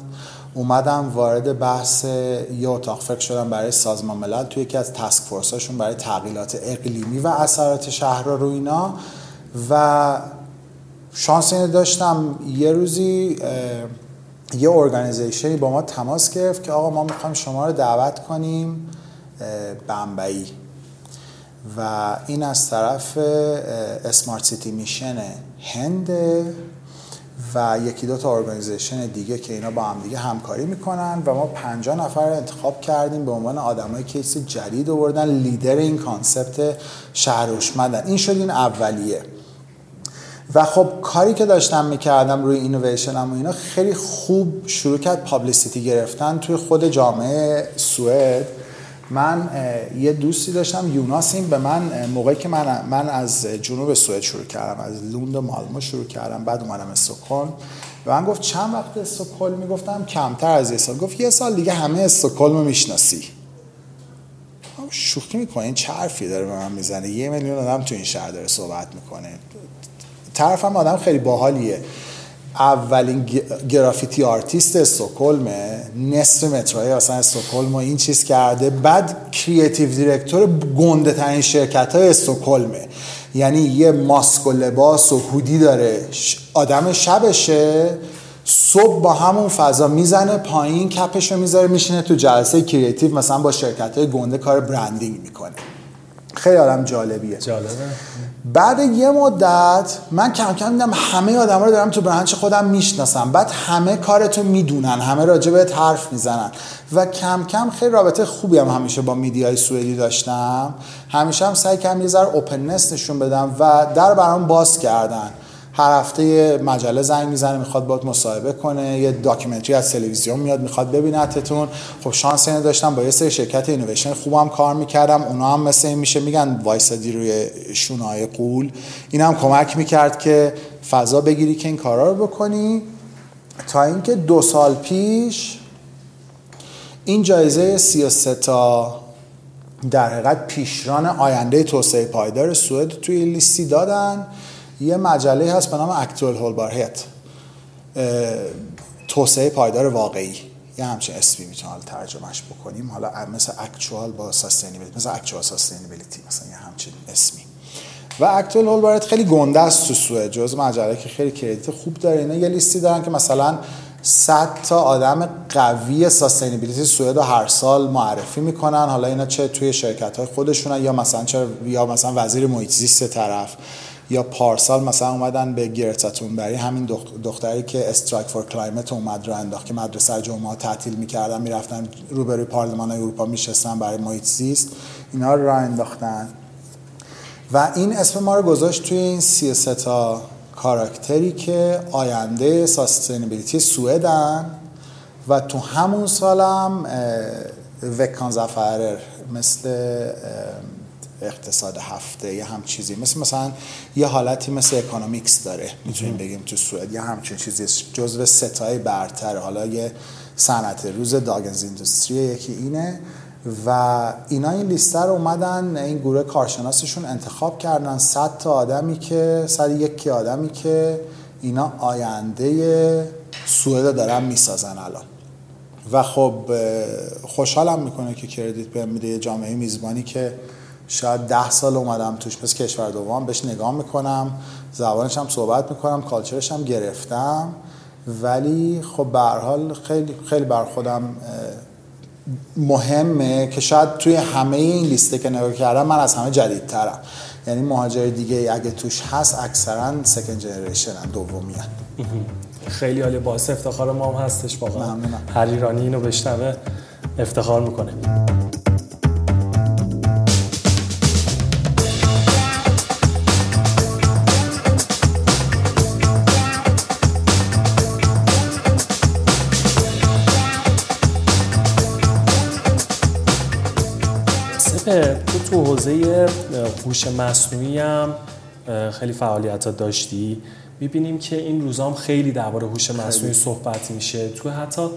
اومدم وارد بحث یه اتاق فکر شدم برای سازمان ملل توی یکی از تسک فورساشون برای تغییرات اقلیمی و اثرات شهر رو اینا. و شانس اینو داشتم یه روزی یه organization ی با ما تماس گرفت که آقا ما می‌خوایم شما رو دعوت کنیم بمبئی. و این از طرف Smart City Mission هند و یکی دو تا organization دیگه که اینا با هم دیگه همکاری می‌کنن و ما 50 نفر انتخاب کردیم به عنوان آدمای case جدید آوردن لیدر این concept شهر این شد این اولیه. و خب کاری که داشتم می‌کردم روی اینویشن و اینا خیلی خوب شروع کرد پابلیسیتی گرفتن توی خود جامعه سوئد. من یه دوستی داشتم یوناسیم به من موقعی که من من از جنوب سوئد شروع کردم از لوند و مالمو شروع کردم بعد اومدم استکهلم. و من گفت چند وقت استکهلم؟ می‌گفتم کمتر از یه سال. گفت یه سال دیگه همه استکهلم رو می‌شناسی. شوخی می‌کنه این چه حرفی داره به من می‌زنه؟ یه میلیون آدم تو این شهر داره صحبت می‌کنه. طرفم آدم خیلی باحالیه. اولین graffiti artist استوکلمه نصف متروهای اصلا استوکلم و این چیز کرده. بعد creative director گنده ترین شرکت های استوکلمه یعنی یه ماسک و لباس و hoodie داره. آدم شبشه. صبح با همون فضا می‌زنه پایین cap شو می‌ذاره میشینه تو جلسه creative مثلا با شرکت های گنده کار branding می‌کنه. خیلی آدم جالبیه. جالبه. بعد یه مدت من کم کم دیدم همه آدم رو دارم تو branch خودم می‌شناسم. بعد همه کارتو می‌دونن همه راجع به حرف می‌زنن. و کم کم خیلی رابطه خوبی هم همیشه با media ی سوئدی داشتم. همیشه هم سعی کردم یه ذره openness نشون بدم و در برام باز کردن. هر هفته مجله زنگ می‌زنه می‌خواد باید مصاحبه کنه یه documentary از تلویزیون میاد می‌خواد ببینتتون خب شانس اینو داشتم با یه سری شرکت اینویشن خوبم کار می‌کردم اونا هم مثل این میشه میگن وایسادی روی شونای قول. هم کمک می‌کرد که فضا بگیری که این کارا رو بکنی. تا اینکه دو سال پیش این جایزه 33 تا در حقیقت پیشران آینده توسعه پایدار سوئد توی لیستی دادن. یه مجله هست به نام اکتوال هولبارهت توسعه پایدار واقعی. یه همچین اسمی می‌تونم ترجمهش بکنیم. حالا مثل actual با sustainability مثل actual sustainability مثلا یه همچین اسمی. و Aktuell Hållbarhet خیلی گنده است تو سوئد جز مجله که خیلی credit خوب داره. اینا یه لیستی دارن که مثلا 100 تا آدم قوی sustainability سوئد رو هر سال معرفی می‌کنن. حالا اینا چه توی شرکت های خودشونن یا مثلا چه یا مثلا وزیر محیط زیست طرف. یا پارسال مثلا اومدن به گرتا برای همین دختری که استرایک فور کلایمت اومد رو انداخت که مدرسه جمعه تعطیل می‌کردن می‌رفتن روبروی پارلمان اروپا میشستن برای محیط زیست. اینا رو راه انداختن. و این اسم ما رو گذاشت توی این 33 تا کاراکتری که آینده ساستینبیلیتی سوئدن. و تو همون سالم وکان زفرر مثل اقتصاد هفته یه هم چیزی. مثل مثلا یه حالتی مثل اکانومیکس داره. می‌تونیم بگیم تو سوئد یه همچین چیزی جزو ستای برتر حالا یه صنعت روز داگنز ایندوستری یکی اینه. و اینا این لیسته رو اومدن این گروه کارشناسشون انتخاب کردن. 100 تا آدمی که صد یکی آدمی که اینا آینده سوئد دارن می‌سازن الان. و خب خوشحالم می‌کنه که کردیت به میده. جامعه میزبانی که شاید ده سال اومدم توش مثل کشور دوم بهش نگاه می‌کنم زبانش هم صحبت می‌کنم کالچرش هم گرفتم. ولی خب به حال خیلی خیلی بر خودم مهمه که شاید توی همه این لیسته که نگاه کردم من از همه جدیدترم. یعنی مهاجر دیگه اگه توش هست اکثرا سکند جنریشن دومی خیلی عالی. باعث افتخار ما هم هستش واقعا. هر ایرانی اینو بشنوه افتخار می‌کنه. تو تو حوزه هوش مصنوعی هم خیلی فعالیت داشتی. می‌بینیم که این روزام خیلی درباره هوش مصنوعی صحبت میشه. تو حتی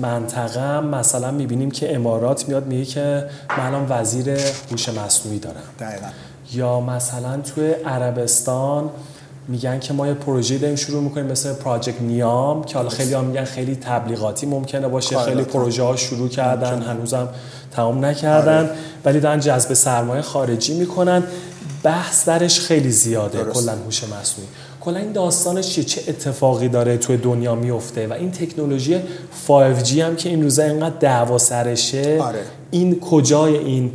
منطقه هم مثلا می‌بینیم که امارات میاد میگه که من الان وزیر هوش مصنوعی دارم. دقیقا. یا مثلا توی عربستان میگن که ما یه پروژه داریم شروع می‌کنیم مثل پراجکت نیام که حالا خیلی هم میگن خیلی تبلیغاتی ممکنه باشه خیلی پروژه ها شروع کردن هنوزم تمام نکردن آره. ولی دارن جذب سرمایه خارجی می‌کنن. بحث درش خیلی زیاده کلا هوش مصنوعی. کلا این داستانش چیه چه اتفاقی داره توی دنیا میفته و این تکنولوژی 5G هم که این روزا اینقدر دعوا سرشه آره. این کجای این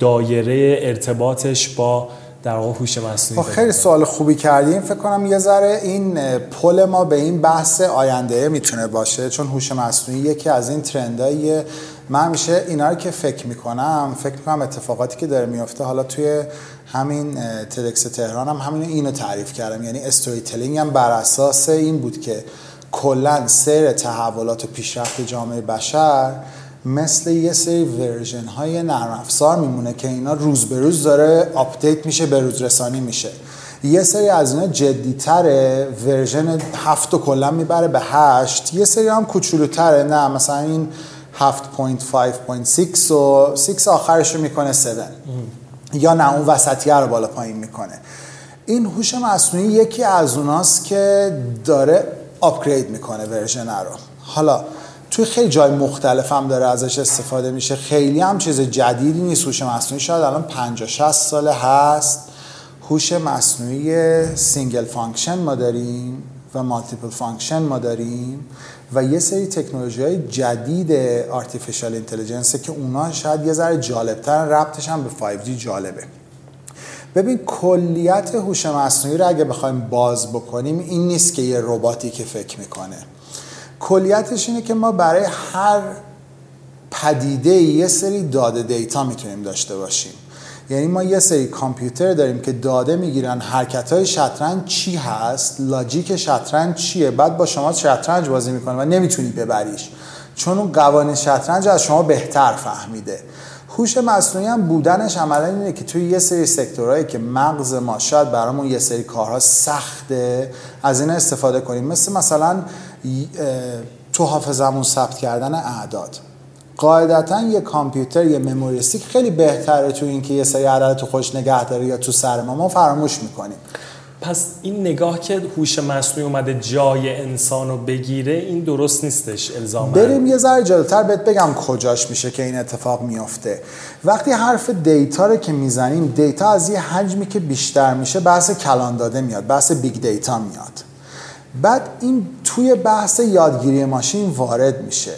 دایره ارتباطش با در واقع هوش مصنوعی؟ خب، خیلی سوال خوبی کردیم. فکر کنم یه ذره این پل ما به این بحث آینده می‌تونه باشه چون هوش مصنوعی یکی از این ترنداییه من میشه اینا رو که فکر می‌کنم فکر می‌کنم اتفاقاتی که داره میفته حالا توی همین TEDx تهران هم همین اینو تعریف کردم. یعنی storytelling هم بر اساس این بود که کلا سیر تحولات و پیشرفت جامعه بشر مثل یه سری version های نرم افزار میمونه که اینا روز به روز داره update میشه به روز رسانی میشه. یه سری از اینا جدیتره version هفت و کلا می‌بره به هشت. یه سری هم کوچولوتره نه مثلا این 7.5.6 و 6 آخرش رو می‌کنه 7 یا نه اون وسطیه رو بالا پایین می‌کنه. این هوش مصنوعی یکی از اوناست که داره upgrade می‌کنه version رو. حالا توی خیلی جای مختلف هم داره ازش استفاده میشه. خیلی هم چیز جدیدی نیست هوش مصنوعی. شاید الان 50 60 ساله هست. هوش مصنوعی single function ما داریم و multiple function ما داریم. و یه سری تکنولوژی های جدید artificial intelligence که اونا شاید یه ذره جالبتر ربطش هم به 5G جالبه. ببین کلیت هوش مصنوعی رو اگه بخوایم باز بکنیم این نیست که یه رباتی که فکر می‌کنه. کلیتش اینه که ما برای هر پدیده یه سری داده data می‌تونیم داشته باشیم. یعنی ما یه سری کامپیوتر داریم که داده می‌گیرن حرکت های شطرنج چی هست logic شطرنج چیه بعد با شما شطرنج بازی می‌کنه و نمی‌تونی ببریش. چون اون قوانین شطرنج از شما بهتر فهمیده. هوش مصنوعی هم بودنش عملا اینه که توی یه سری سکتورهایی که مغز ما شاید برامون یه سری کارها سخته از این استفاده کنیم. مثل مثلا تو حافظمون ثبت کردن اعداد. قاعدتا یه کامپیوتر یه مموریستیک خیلی بهتره تو اینکه یه سری عدد تو خوش نگه داره یا تو سر ما. ما فراموش می‌کنیم. پس این نگاه که هوش مصنوعی اومده جای انسان رو بگیره این درست نیستش الزاما. بریم یه ذره جلوتر بهت بگم کجاش میشه که این اتفاق میافته. وقتی حرف data رو که می‌زنیم data از یه حجمی که بیشتر میشه بحث کلان داده میاد بحث big data میاد. بعد این توی بحث یادگیری ماشین وارد میشه.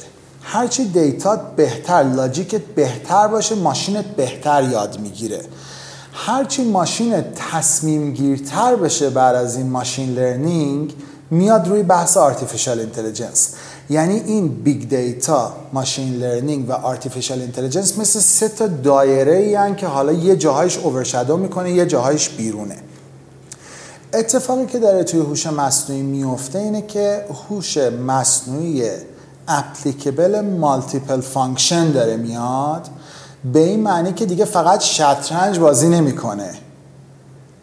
هرچی data بهتر logic ت بهتر باشه ماشینت بهتر یاد می‌گیره. هرچی ماشین تصمیم گیرتر بشه بعد از این machine learning میاد روی بحث artificial intelligence یعنی این big data machine learning و artificial intelligence مثل سه تا دایره ای که حالا یه جاهایش overshadow می‌کنه یه جاهایش بیرونه. اتفاقی که داره توی هوش مصنوعی میفته اینه که هوش مصنوعی applicable multiple function داره میاد به این معنی که دیگه فقط شطرنج بازی نمی‌کنه.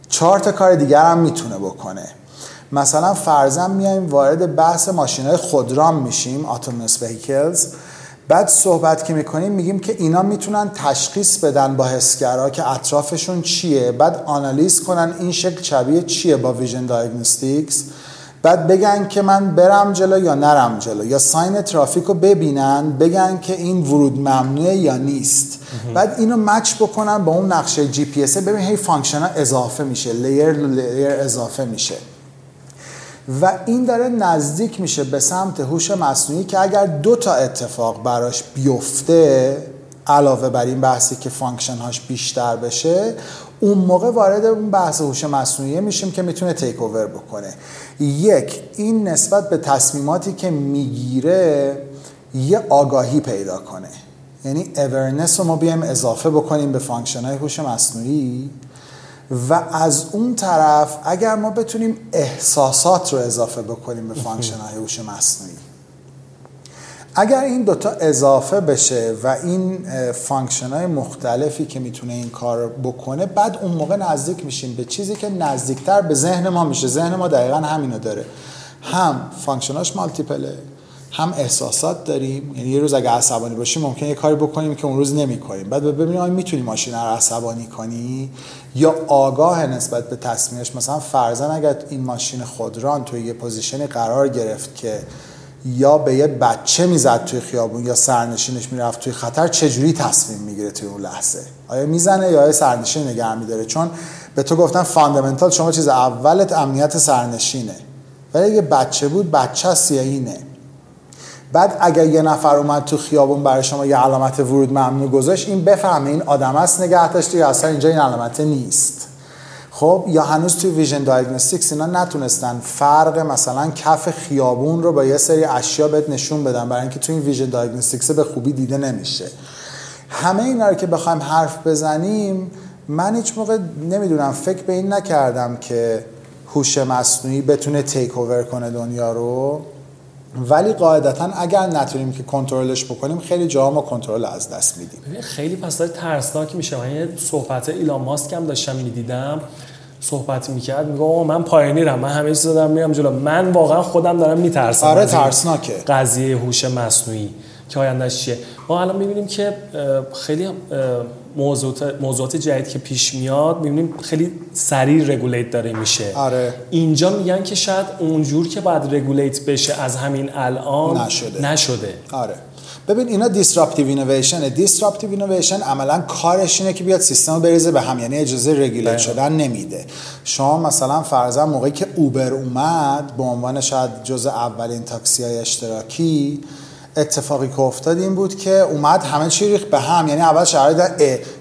چهار تا کار دیگر هم می‌تونه بکنه. مثلا فرضاً میایم وارد بحث ماشین های خودران میشیم autonomous vehicles. بعد صحبت که می‌کنیم میگیم که اینا می‌تونن تشخیص بدن با حسگرا که اطرافشون چیه. بعد آنالیز کنن این شکل شبیه چیه با ویژن دایگنوستیکس بعد بگن که من برم جلو یا نرم جلو یا ساین ترافیک رو ببینن بگن که این ورود ممنوعه یا نیست. بعد اینو match بکنن با اون نقشه جی پی اس ببین هی function ها اضافه میشه layer layer اضافه میشه. و این داره نزدیک میشه به سمت هوش مصنوعی که اگر دو تا اتفاق براش بیفته علاوه بر این بحثی که function هاش بیشتر بشه اون موقع وارد اون بحث هوش مصنوعی میشیم که می‌تونه take over بکنه. یک این نسبت به تصمیماتی که می‌گیره یه آگاهی پیدا کنه. یعنی awareness رو ما بیایم اضافه بکنیم به function های هوش مصنوعی و از اون طرف اگر ما بتونیم احساسات رو اضافه بکنیم به function های هوش مصنوعی. اگر این دوتا اضافه بشه و این function های مختلفی که می‌تونه این کار بکنه بعد اون موقع نزدیک میشیم به چیزی که نزدیکتر به ذهن ما میشه. ذهن ما دقیقا همینو داره. هم function اش multiple ه هم احساسات داریم. یعنی یه روز اگه عصبانی باشیم ممکن یه کاری بکنیم که اون روز نمی کنیم بعد ببینیم آیا می‌تونی ماشین رو عصبانی کنی؟ یا آگاه نسبت به تصمیمش. مثلا فرضاً اگر این ماشین خودران توی یه position ی قرار گرفت که یا به یه بچه می‌زد توی خیابون یا سرنشینش می‌رفت توی خطر چجوری تصمیم می‌گیره توی اون لحظه؟ آیا می‌زنه یا سرنشین نگه میداره؟ چون به تو گفتن fundamental شما چیز اولت امنیت سرنشینه. ولی اگه بچه بود بچه است یا اینه بعد اگر یه نفر اومد تو خیابون برای شما یه علامت ورود ممنوع گذاشت این بفهمه این آدم است نگه داشته یا اصلا اینجا این علامت نیست. خب یا هنوز توی vision diagnostics اینا نتونستن فرق مثلا کف خیابون رو با یه سری اشیا بهت نشون بدن برای اینکه توی این vision diagnostics به خوبی دیده نمیشه. همه اینا رو که بخوایم حرف بزنیم من هیچ موقع نمی‌دونم فکر به این نکردم که هوش مصنوعی بتونه تیک اوور کنه دنیا رو. ولی قاعدتا اگر نتونیم که کنترلش بکنیم خیلی جا ما کنترل از دست میدیم. خیلی پس داره ترسناک میشه. من یه صحبت ایلان ماسک هم داشتم می‌دیدم صحبت می‌کرد میگه من پایینیرم من همه چیز دارم میرم جلو. من واقعا خودم دارم میترسم آره ترسناکه. قضیه هوش مصنوعی که آیندهش چیه. ما الان می‌بینیم که خیلی موضوعات, موضوعات جدید که پیش میاد می‌بینیم خیلی سریع regulate داره میشه. آره. اینجا میگن که شاید اونجور که باید regulate بشه از همین الان نشده. نشده. آره. ببین اینا disruptive innovation disruptive innovation عملا کارش اینه که بیاد سیستم بریزه به هم یعنی اجازه regulate شدن نمیده. شما مثلا فرضاً موقعی که اوبر اومد به عنوان شاید جز اولین تاکسی های اشتراکی اتفاقی که افتاد این بود که اومد همه چی ریخت به هم. یعنی اول شهر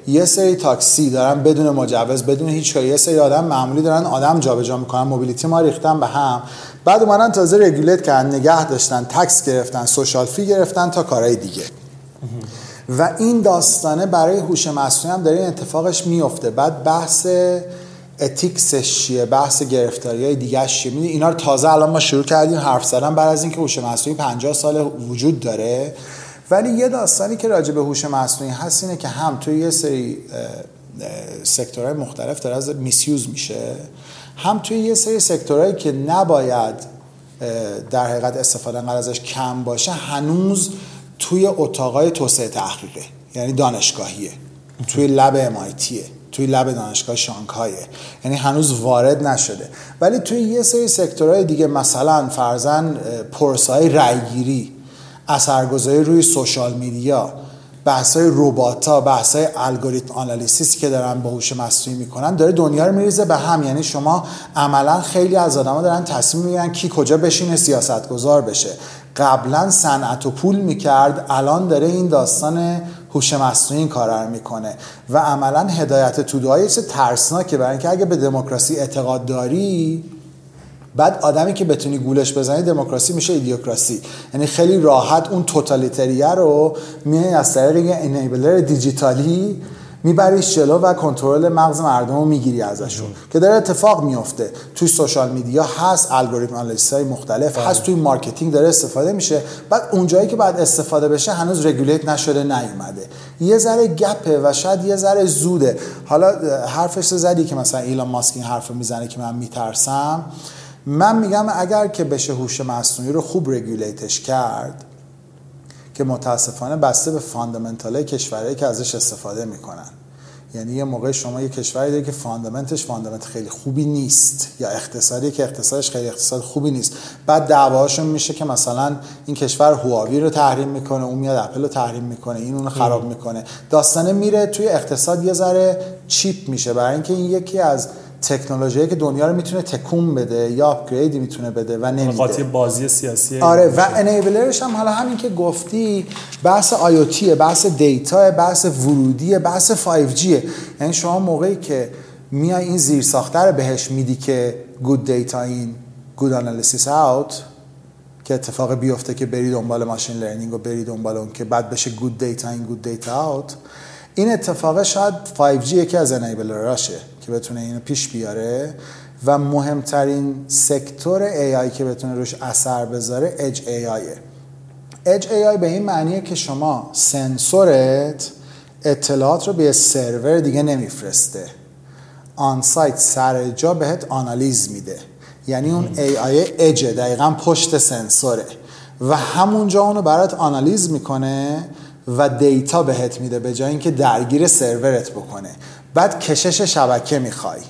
یه سری تاکسی دارن بدون مجوز بدون هیچ یه سری آدم معمولی دارن آدم جابجا می‌کنن mobility ما ریختن به هم. بعد اومدن تازه regulate کردن نگه داشتن tax گرفتن social fee گرفتن تا کارهای دیگه. و این داستانه برای هوش مصنوعی هم داره این اتفاقش میفته بعد بحث ethics ش چیه؟ بحث گرفتاری های دیگه چیه؟ اینا رو تازه الان ما شروع کردیم حرف زدن بعد از اینکه هوش مصنوعی 50 سال وجود داره. ولی یه داستانی که راجع به هوش مصنوعی هست اینه که هم توی یه سری سکتورهای مختلف داره از میسیوز میشه هم توی یه سری سکتورهایی که نباید در حقیقت استفاده انقدر ازش کم باشه هنوز توی اتاقای توسعه تحقیقه یعنی دانشگاهیه توی لب امایتیه توی لب دانشگاه شانگهایه. یعنی هنوز وارد نشده. ولی توی یه سری سکتورهای دیگه مثلا فرزن پرسای رایگیری اثرگذاری روی سوشال میدیا بحث های روباتا بحث های الگوریتم آنالیسیس که دارن با هوش مصنوعی می‌کنن داره دنیا رو میریزه به هم. یعنی شما عملا خیلی از آدما دارن تصمیم می‌گیرن کی کجا بشینه سیاستگزار بشه. قبلا صنعت و پول می‌کرد الان داره این داستان هوش مصنوعی این کار رو می‌کنه. و عملا هدایت توده‌های چه ترسناکه برای اینکه اگه به دموکراسی اعتقاد داری بعد آدمی که بتونی گولش بزنی دموکراسی میشه idiocracy. یعنی خیلی راحت اون totalitarian ه رو میای از طریق یه enabler دیجیتالی میبریش جلو و کنترل مغز مردم رو می‌گیری ازشون. که داره اتفاق میفته توی social media هست الگوریتم آنالیز های مختلف بله. هست توی marketing داره استفاده میشه. بعد اونجایی که بعد استفاده بشه هنوز regulate نشده نیومده. یه ذره gap ه و شاید یه ذره زوده. حالا حرفش زدی که مثلا ایلان ماسک این حرف می‌زنه که من میترسم. من میگم اگر که بشه هوش مصنوعی رو خوب regulate ش کرد که متاسفانه بسته به fundamental کشورهایی که ازش استفاده می‌کنن. یعنی یه موقع شما یه کشوری داره که fundament ش fundament خیلی خوبی نیست یا اقتصادی که اقتصادش خیلی اقتصاد خوبی نیست. بعد دعواشون میشه که مثلا این کشور هواوی رو تحریم می‌کنه اون میاد اپل رو تحریم می‌کنه این اون خراب می‌کنه. داستانه میره توی اقتصاد یه ذره cheap میشه. برای اینکه این یکی از تکنولوژی که دنیا رو می‌تونه تکون بده یا upgrade ی می‌تونه بده و نمیده. قاطی بازی سیاسی آره و enabler ش هم حالا همین که گفتی بحث آی بحث data بحث ورودی بحث 5G یعنی شما موقعی که میای این زیر ساخته رو بهش میدی که good data این good analysis out که اتفاق بیفته که بری دنبال machine learning و بری دنبال اون که بعد بشه good data این good data out این اتفاق شاید 5G یکی از انیبلراشه که بتونه اینو پیش بیاره. و مهمترین سکتور AI که بتونه روش اثر بذاره Edge AI Edge AI به این معنیه که شما سنسورت اطلاعات رو به سرور دیگه نمیفرسته. آن سایت سر جا بهت آنالیز میده. یعنی اون AI اج دقیقا پشت سنسوره. و همونجا اونو برات آنالیز می‌کنه و data بهت میده به جای اینکه درگیر سرورت بکنه. بعد کشش شبکه می‌خوای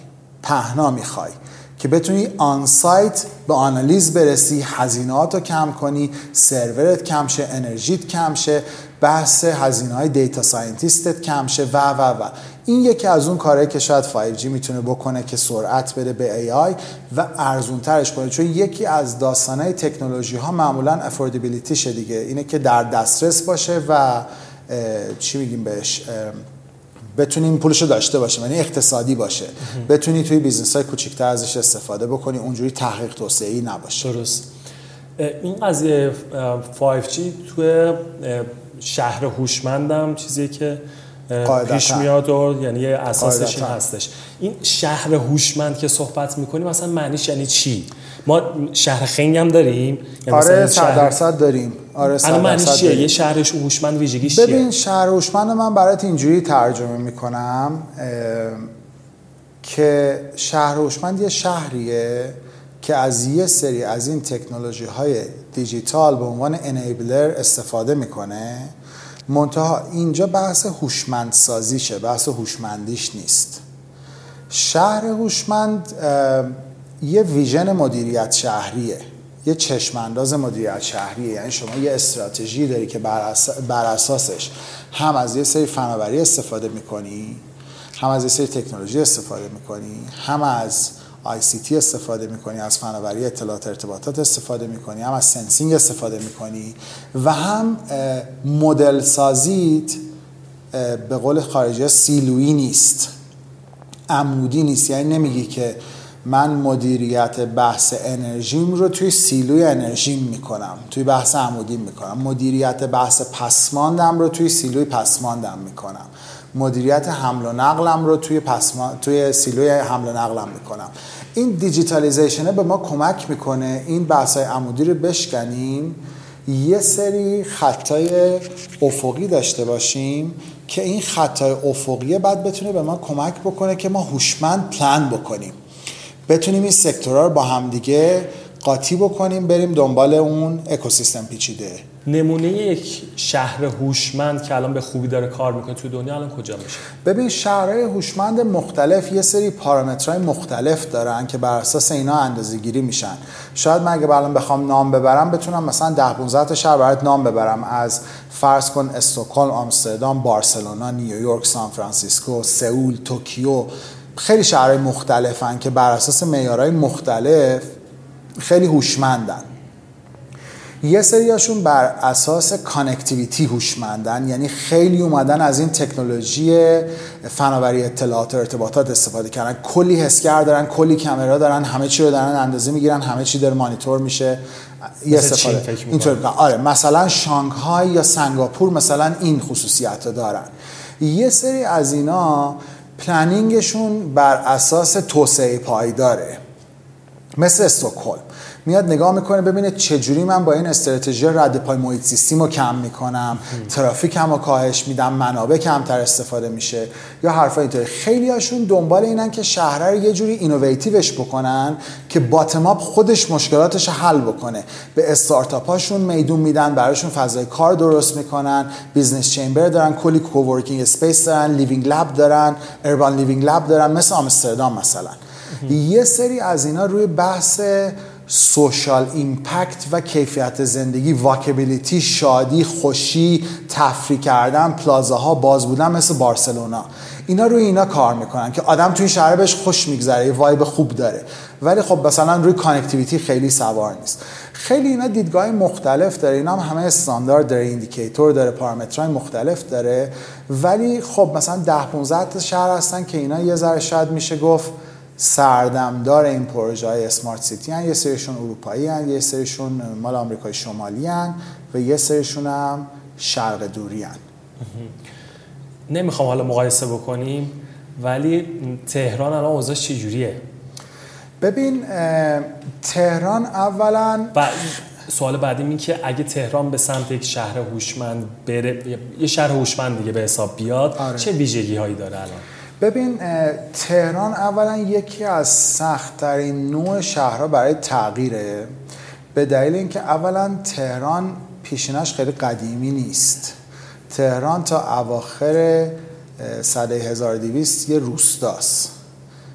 پهنا می‌خوای که بتونی آن سایت به آنالیز برسی هزینهات رو کم کنی سرورت کم شه انرژیت کم شه بحث هزینه های data scientist ت کم شه و و و. این یکی از اون کارهایی که شاید 5G می‌تونه بکنه که سرعت بده به AI و ارزون ترش کنه. چون یکی از داستانهای تکنولوژی ها معمولا affordability شه دیگه. اینه که در دسترس باشه و چی میگیم بهش؟ بتونیم پولش رو داشته باشیم یعنی اقتصادی باشه. بتونی توی business های کوچیکتر ازش استفاده بکنی اونجوری تحقیق توسعه ای نباشه. درست. این قضیه 5G توی شهر هوشمندم چیزی که پیش میاد و یعنی اساسش این هستش. این شهر هوشمند که صحبت می‌کنیم مثلا معنیش یعنی چی؟ ما شهر خنگ هم داریم یعنی آره صد درصد داریم. آره صد معنیش چیه؟ یه شهر هوشمند ویژگیش چیه؟ ببین شهر هوشمند من برات اینجوری ترجمه می‌کنم که شهر هوشمند یه شهریه که از یه سری از این تکنولوژی های دیجیتال به عنوان انیبلر استفاده می‌کنه. منتها اینجا بحث هوشمند سازیشه بحث هوشمندیش نیست. شهر هوشمند یه vision مدیریت شهریه. یه چشمانداز مدیریت شهریه یعنی شما یه استراتژی داری که بر, اساسش هم از یه سری فناوری استفاده می‌کنی هم از یه سری تکنولوژی استفاده می‌کنی هم از ICT استفاده می‌کنی از فناوری اطلاعات ارتباطات استفاده می‌کنی هم از sensing استفاده می‌کنی و هم مدل سازیت به قول خارجی سیلویی نیست عمودی نیست. یعنی نمیگی که من مدیریت بحث انرژیم رو توی سیلوی انرژیم می‌کنم توی بحث عمودیم می‌کنم. مدیریت بحث پسماندم رو توی سیلوی پسماندم می‌کنم. مدیریت حمل و نقلم رو توی, پسما... توی سیلوی حمل و نقلم می‌کنم. این دیجیتالیزیشنه به ما کمک می‌کنه این بحث های عمودی رو بشکنیم. یه سری خطای افقی داشته باشیم که این خطای افقیه بعد بتونه به ما کمک بکنه که ما هوشمند پلان بکنیم. بتونیم این سکتورها رو با همدیگه قاطی بکنیم بریم دنبال اون اکوسیستم پیچیده. نمونه یک شهر هوشمند که الان به خوبی داره کار می‌کنه توی دنیا الان کجا میشه؟ ببین شهرهای هوشمند مختلف یه سری پارامترهای مختلف دارن که بر اساس اینا اندازه گیری میشن. شاید من اگه الان بخوام نام ببرم بتونم مثلا 10 15 تا شهر برات نام ببرم. از فرض کن استکهلم آمستردام بارسلونا نیویورک سان فرانسیسکو سئول توکیو خیلی شهرهای مختلفن که بر اساس معیارهای مختلف خیلی هوشمندن. یه سریاشون بر اساس connectivity هوشمندن یعنی خیلی اومدن از این تکنولوژی فناوری اطلاعات و ارتباطات استفاده کردن. کلی حسگر دارن کلی کامرا دارن همه چی رو دارن اندازه می‌گیرن همه چی داره مانیتور میشه. یه استفاده. اینطور. آره مثلا شانگهای یا سنگاپور مثلا این خصوصیت رو دارن. یه سری از اینا planning شون بر اساس توسعه پایداره. مثل استکهلم. میاد نگاه می‌کنه ببینه چجوری من با این استراتژی رد پای محیط زیستم رو کم می‌کنم. ترافیک هم رو کاهش میدم منابع کمتر استفاده میشه. یا حرفا اینطوری. خیلی هاشون دنبال اینن که شهره رو یه جوری innovative ش بکنن که bottom up خودش مشکلاتش حل بکنه. به استارتاپ هاشون میدون میدن براشون فضای کار درست می‌کنن. business chamber دارن کلی coworking space دارن living lab دارن urban living lab دارن مثل آمستردام مثلا. یه سری از اینا روی بحث social impact و کیفیت زندگی walkability شادی خوشی تفریح کردن plaza ها باز بودن مثل بارسلونا. اینا روی اینا کار می‌کنن که آدم توی شهر بهش خوش میگذره یه vibe خوب داره. ولی خب مثلا روی connectivity خیلی سوار نیست. خیلی اینا دیدگاه مختلف داره. اینا هم همه استاندارد داره indicator داره پارامترهای مختلف داره. ولی خب مثلا 10 15 تا شهر هستن که اینا یه ذره شاید میشه گفت سردمدار این پروژه های smart city هن. یه سریشون اروپایی هن. یه سریشون مال آمریکای شمالی هن. و یه سریشون هم شرق دوری هن. نمی‌خوام حالا مقایسه بکنیم ولی تهران الان اوضاعش چجوریه ببین تهران اولا و سوال بعدی این که اگه تهران به سمت یک شهر هوشمند بره یه شهر هوشمند دیگه به حساب بیاد آره. چه ویژگی هایی داره الان ببین تهران اولا یکی از سختترین نوع شهرها برای تغییره به دلیل اینکه اولا تهران پیشینش خیلی قدیمی نیست. تهران تا اواخر سده 1200 یه روستاست.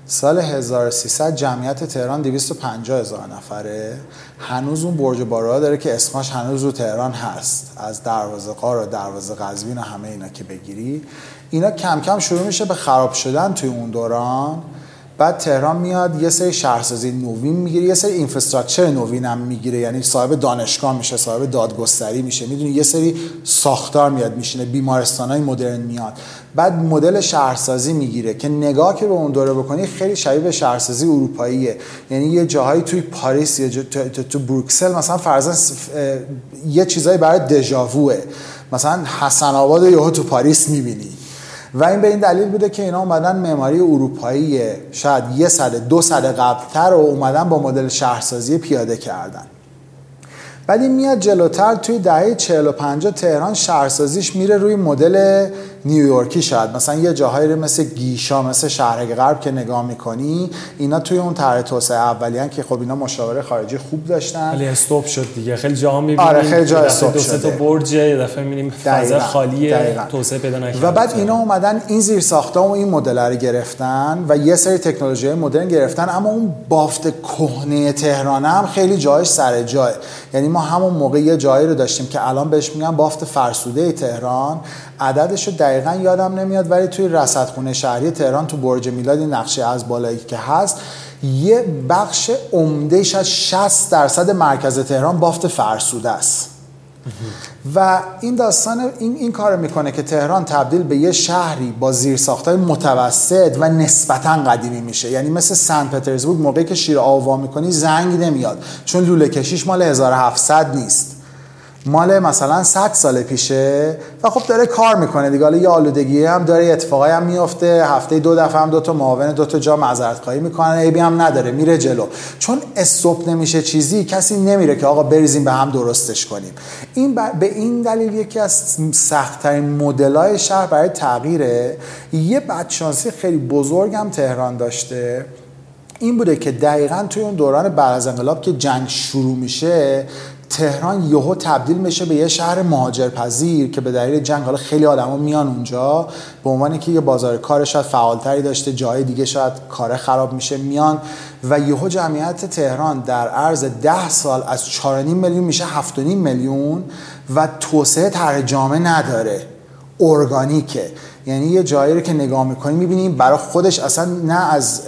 سال 1300 جمعیت تهران 250 هزار نفره. هنوز اون برج بارا داره که اسمش هنوز رو تهران هست. از دروازه قار و دروازه قزوین و همه اینا که بگیری. اینا کم کم شروع میشه به خراب شدن توی اون دوران. بعد تهران میاد یه سری شهرسازی نوین می‌گیره یه سری اینفراستراکچر نوین هم می‌گیره. یعنی صاحب دانشگاه میشه صاحب دادگستری میشه. می‌دونی یه سری ساختار میاد میشینه بیمارستان های مدرن میاد. بعد مدل شهرسازی می‌گیره که نگاه که به اون دوره بکنی خیلی شبیه به شهرسازی اروپاییه. یعنی یه جاهایی توی پاریس یا تو بروکسل مثلا فرضاً یه چیزایی برای دژاووه. مثلا حسن آباد یهو تو پاریس می‌بینی. و این به این دلیل بوده که اینا اومدن معماری اروپایی شاید یه صده دو صده قبلتر رو اومدن با مدل شهرسازی پیاده کردن. این میاد جلوتر توی دهه 45 تهران شهرسازیش میره روی مدل نیویورکی شاید مثلا یه جاهایی مثل گیشا مثل شهرک غرب که نگاه می‌کنی اینا توی اون طرح توسعه اولیان که خب اینا مشاوره خارجی خوب داشتن. ولی استوب شد دیگه. خیلی جاها می‌بینیم آره خیلی جا استوب شده دو تا برج یه دفعه می‌بینیم فضا خالی توسعه پیدا نکرده. و بعد اینا اومدن این زیر ساخته و این مدل رو گرفتن و یه سری تکنولوژی مدرن گرفتن اما اون بافت کهنه تهران هم خیلی جایش سر جای یعنی ما همون موقع یه جایی رو داشتیم که الان بهش میگن بافت فرسوده تهران. عددش رو دقیقا یادم نمیاد ولی توی رصدخونه شهری تهران تو برج میلاد این نقشه از بالایی که هست یه بخش عمدهش از 60 درصد مرکز تهران بافت فرسوده است. و این داستان این, این کار می‌کنه که تهران تبدیل به یه شهری با زیرساختای متوسط و نسبتا قدیمی میشه. یعنی مثل سن پترزبورگ موقعی که شیر آوا می‌کنی زنگ نمیاد چون لوله کشیش مال 1700 نیست. مال مثلا 100 سال پیشه و خب داره کار می‌کنه دیگه. حالا یه آلودگی هم داره اتفاقی هم میفته هفته دو دفعه هم دو تا معاون دو تا جا معذرت خواهی می‌کنن ایبی هم نداره میره جلو. چون استوب نمیشه چیزی کسی نمیره که آقا بریزیم به هم درستش کنیم. این به این دلیل یکی از سختترین مدلای شهر برای تغییره. یه بدشانسی خیلی بزرگ هم تهران داشته. این بوده که دقیقا توی اون دوران بعد از انقلاب که جنگ شروع میشه تهران یهو تبدیل میشه به یه شهر مهاجرپذیر که به دلیل جنگ حالا خیلی آدما میان اونجا. به عنوان که یه بازار کار شاید فعالتری داشته جای دیگه شاید کار خراب میشه میان. و یهو جمعیت تهران در عرض ده سال از 4.5 میلیون میشه 7.5 میلیون و توسعه طرح جامعه نداره. ارگانیکه. یعنی یه جایی رو که نگاه می‌کنیم می‌بینیم برای خودش اصلا نه از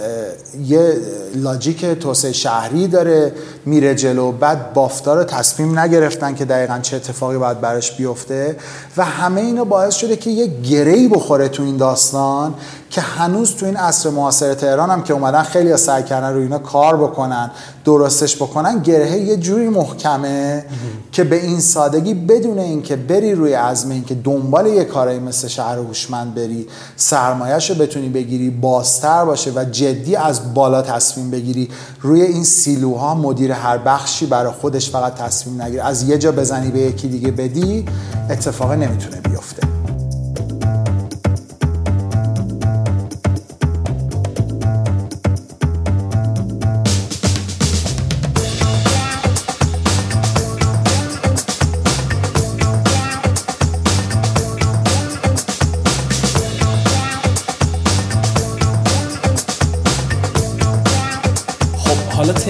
یه لاجیک توسعه شهری داره میره جلو بعد بافتار رو تصمیم نگرفتن که دقیقا چه اتفاقی باید برش بیفته و همه اینا باعث شده که یه گری بخوره تو این داستان که هنوز تو این عصر معاصر تهران هم که اومدن خیلی سعی کردن روی اینا کار بکنن درستش بکنن گرهه یه جوری محکمه که به این سادگی بدون اینکه بری روی عزم اینکه دنبال یه کارایی مثل شهر هوشمند بری سرمایهش رو بتونی بگیری بازتر باشه و جدی از بالا تصمیم بگیری روی این سیلوها مدیر هر بخشی برای خودش فقط تصمیم نگیری. از یه جا بزنی به یکی دیگه بدی اتفاق نمی‌تونه بیفته.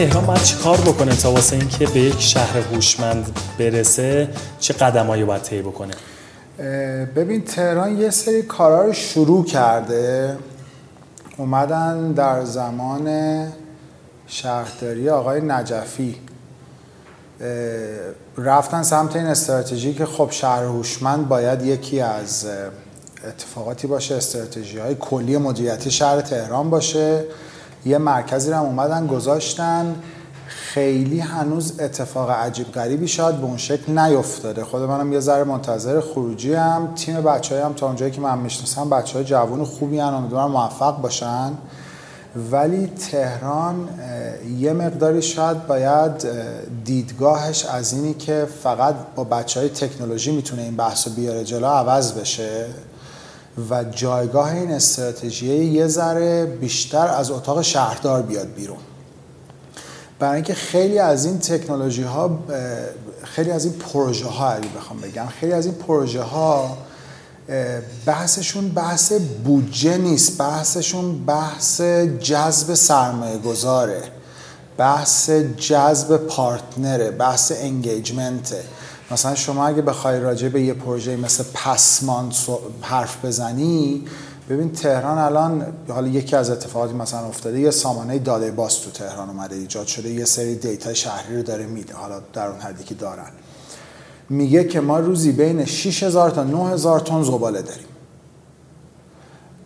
تهران باید چی کار بکنه تا واسه اینکه به یک شهر هوشمند برسه؟ چه قدمایی باید طی بکنه؟ ببین تهران یه سری کارا رو شروع کرده. اومدن در زمان شهرداری آقای نجفی. رفتن سمت این استراتژی که خب شهر هوشمند باید یکی از اتفاقاتی باشه استراتژی های کلی مدیریتی شهر تهران باشه. یه مرکزی رو اومدن گذاشتن. خیلی هنوز اتفاق عجیب غریبی شاید به اون شکل نیفتاده. خود منم یه ذره منتظر خروجی هم تیم بچه هم تا اونجایی که من می‌شناسم بچه های جوان خوبی هم امیدوارم موفق باشن. ولی تهران یه مقداری شاید باید دیدگاهش از اینی که فقط با بچه های تکنولوژی می‌تونه این بحث رو بیاره جلو عوض بشه. و جایگاه این استراتژی یه ذره بیشتر از اتاق شهردار بیاد بیرون. برای اینکه خیلی از این تکنولوژی ها خیلی از این پروژه ها اگه بخوام بگم خیلی از این پروژه ها بحثشون بحث بودجه نیست بحثشون بحث جذب سرمایه گذاره بحث جذب پارتنره بحث انگیجمنته مثلا شما اگه بخوای راجع به یه پروژه مثل پسماند حرف بزنی ببین تهران الان حالا یکی از اتفاقاتی مثلا افتاده یه سامانه داده باز تو تهران اومده ایجاد شده یه سری data شهری رو داره میده حالا در اون حدی که دارن. میگه که ما روزی بین 6000 تا 9000 تن زباله داریم.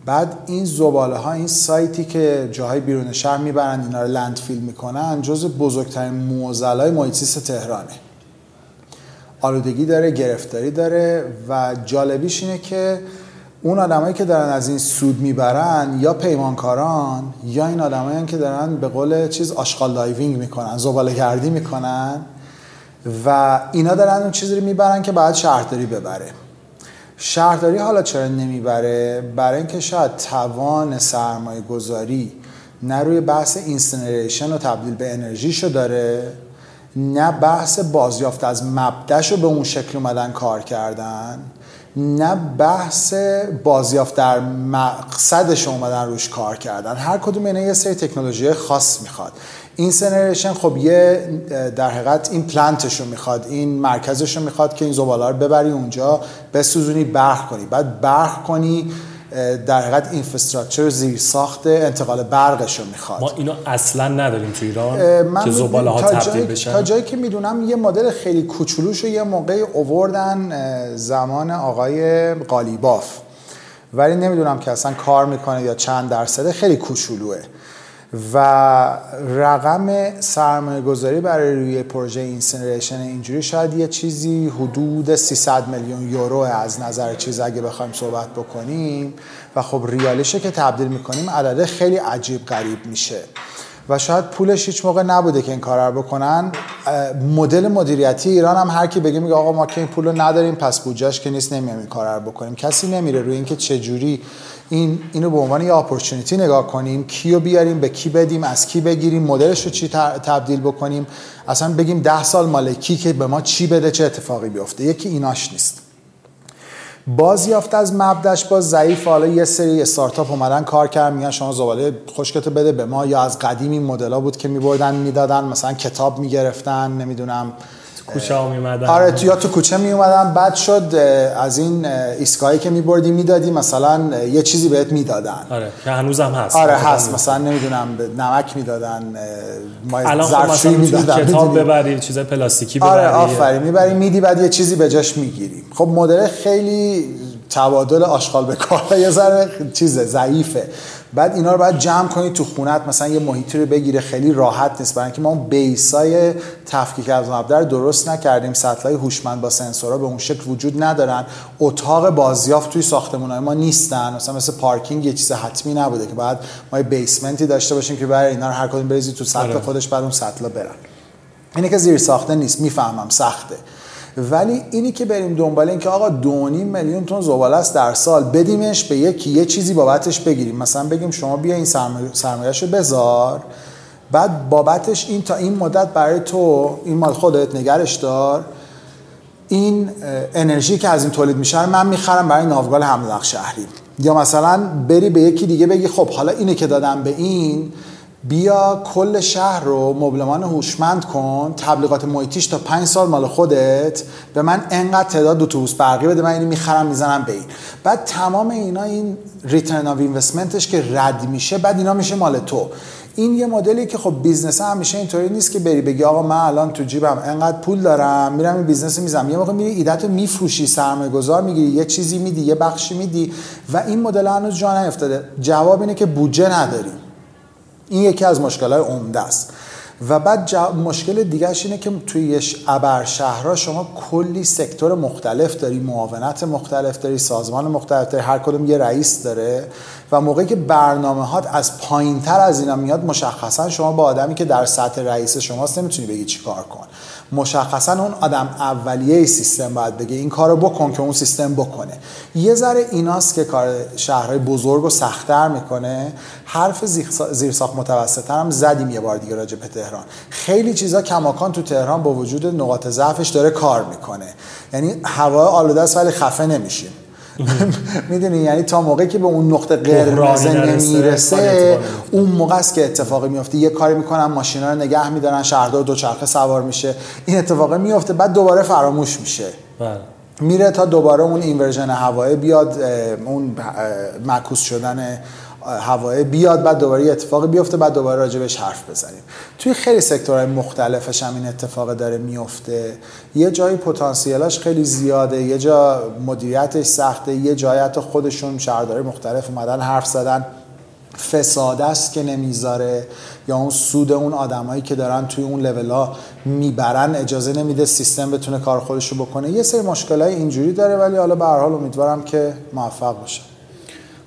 بعد این زباله ها این سایتی که جاهای بیرون شهر می‌برن اینا رو landfill می‌کنن جز بزرگترین معضلای محیط تهرانه. آلودگی داره گرفتاری داره و جالبیش اینه که اون آدمایی که دارن از این سود می‌برن یا پیمانکاران یا این آدمایی که دارن به قول چیز آشغال diving می‌کنن زباله گردی می‌کنن و اینا دارن اون چیزی رو می‌برن که باید شهرداری ببره. شهرداری حالا چرا نمی‌بره؟ برای اینکه شاید توان سرمایه گذاری نه روی بحث incineration و تبدیل به انرژیشو داره. نه بحث بازیافت از مبدش رو به اون شکل اومدن کار کردن نه بحث بازیافت در مقصدش اومدن روش کار کردن. هر کدوم اینا یه سری تکنولوژی خاص می‌خواد. این سنریشن خب یه در حقیقت این پلنتش رو می‌خواد این مرکزش رو می‌خواد که این زباله رو ببری اونجا بسوزونی برق کنی. بعد برق کنی در حقیقت اینفراستراکچر زیر ساخت انتقال برقش رو می‌خواد. ما اینو اصلا نداریم تو ایران که زباله ها تبدیل بشن. تا جایی که می‌دونم یه مدل خیلی کوچولوش رو یه موقعی اووردن زمان آقای قالیباف. ولی نمی‌دونم که اصلا کار می‌کنه یا چند درصده خیلی کوچولوه. و رقم سرمایه گذاری برای روی پروژه اینسنریشن اینجوری شاید یه چیزی حدود 300 میلیون یورو از نظر چیز اگه بخوایم صحبت بکنیم. و خب ریالشه که تبدیل می‌کنیم عدده خیلی عجیب غریب میشه. و شاید پولش هیچ موقع نبوده که این کار رو بکنن. مدل مدیریتی ایران هم هر کی بگه میگه آقا ما که این پول رو نداریم پس بودجهش که نیست نمیام این کار رو بکنیم. کسی نمیره روی اینکه چجوری این اینو به عنوان یه اپورتونتی نگاه کنیم. کیو بیاریم؟ به کی بدیم؟ از کی بگیریم؟ مدلش رو چی تبدیل بکنیم؟ اصلا بگیم ده سال مال کی که به ما چی بده؟ چه اتفاقی بیفته؟ یکی ایناش نیست. بازیافت از مبدش باز ضعیف. حالا یه سری استارتاپ اومدن کار کردن میگن شما زباله خشکتو بده به ما. یا از قدیم این مدل بود که میبردن می‌دادن مثلا کتاب می‌گرفتن نمی‌دونم کوچه ها میمدن آره تو یا تو کوچه می اومدن بعد شد از این ایستگاهی که میبردی می‌دادی مثلا یه چیزی بهت می‌دادن. آره که هنوز هم هست. آره هست. مثلا نمی‌دونم نمک می‌دادن ما الان خب مثلا می‌دادن. کتاب ببری چیز پلاستیکی ببری. آره آفرین. می‌بری میدی بعد یه چیزی به جاش می‌گیری خب مدل خیلی تبادل آشغال به کار یه ذره چیزه ضعیفه. بعد اینا رو باید جمع کنید تو خونت مثلا یه محیطی رو بگیره خیلی راحت نیست. برای اینکه ما اون بیسای تفکیک از مبدا درست نکردیم. سطلای هوشمند با سنسورها به اون شکل وجود ندارن. اتاق بازیافت توی ساختمان‌های ما نیستن. مثلا مثل پارکینگ یه چیز حتمی نبوده که بعد ما یه بیسمنتی داشته باشیم که برای اینا رو هر کدوم بریزی تو سطل آره. خودش بعد اون سطل برن. اینه که زیر ساخته نیست. می‌فهمم. سخته. ولی اینی که بریم دنبال این که آقا دونی میلیون تن زباله است در سال بدیمش به یکی یه چیزی بابتش بگیریم. مثلا بگیم شما بیا این سرمایه‌اش رو بذار. بعد بابتش این تا این مدت برای تو این مال خودت نگرش دار. این انرژی که از این تولید میشه من می‌خرم برای ناوگال حمل شهری یا مثلا بری به یکی دیگه بگی خب حالا اینه که دادم به این. بیا کل شهر رو مبلمان هوشمند کن. تبلیغات محیطیش تا پنج سال مال خودت. به من انقدر تعداد اتوبوس برقی بده من اینو می‌خرم می‌زنم به این. بعد تمام اینا این return of investment ش که رد میشه بعد اینا میشه مال تو. این یه مدلی که خب business همیشه اینطوری نیست که بری بگی آقا من الان تو جیبم انقدر پول دارم میرم این business می‌زنم. یه موقع میری ایدت رو میفروشی سرمایه گذار می‌گیری یه چیزی میدی یه بخشی میدی و این مدل هنوز جا نیفتاده. جواب اینه که بودجه نداریم. این یکی از مشکلات عمده است. و بعد مشکل دیگرش اینه که توی ابر شهرها شما کلی sector مختلف داری معاونت مختلف داری سازمان مختلف داری هر کدوم یه رئیس داره. و موقعی که برنامه هات از پایین تر از اینا میاد مشخصا شما با آدمی که در سطح رئیس شماست نمی‌تونی بگی چی کار کن. مشخصا اون آدم اولیه سیستم باید بگه این کارو بکن که اون سیستم بکنه. یه ذره ایناست که کار شهرهای بزرگ و سختتر می‌کنه. حرف زیرساخت متوسط هم زدیم یه بار دیگه راجع به تهران. خیلی چیزا کماکان تو تهران با وجود نقاط ضعفش داره کار می‌کنه. یعنی هوا آلوده است ولی خفه نمیشیم. می‌دونی؟ یعنی تا موقعی که به اون نقطه قرمز نمی‌رسه اون موقع است که اتفاقی میفته یه کاری می‌کنن ماشینا رو نگه میدارن شهردار دوچرخه سوار میشه. این اتفاق میفته بعد دوباره فراموش میشه. بله. میره تا دوباره اون اینورژن هوایی بیاد اون معکوس شدن هوای بیاد بعد دوباره اتفاقی بیفته بعد دوباره راجبش حرف بزنیم. توی خیلی سکتورهای مختلفش هم این اتفاق داره میفته. یه جایی پتانسیلاش خیلی زیاده یه جا مدیریتش سخته یه جایی حتی خودشون شهرداری مختلف اومدن حرف زدن. فساد است که نمی‌ذاره یا اون سود اون آدمایی که دارن توی اون لولا می‌برن اجازه نمیده سیستم بتونه کار خودش رو بکنه. یه سری مشکلای اینجوری داره ولی حالا به هر حال امیدوارم که موفق باشه.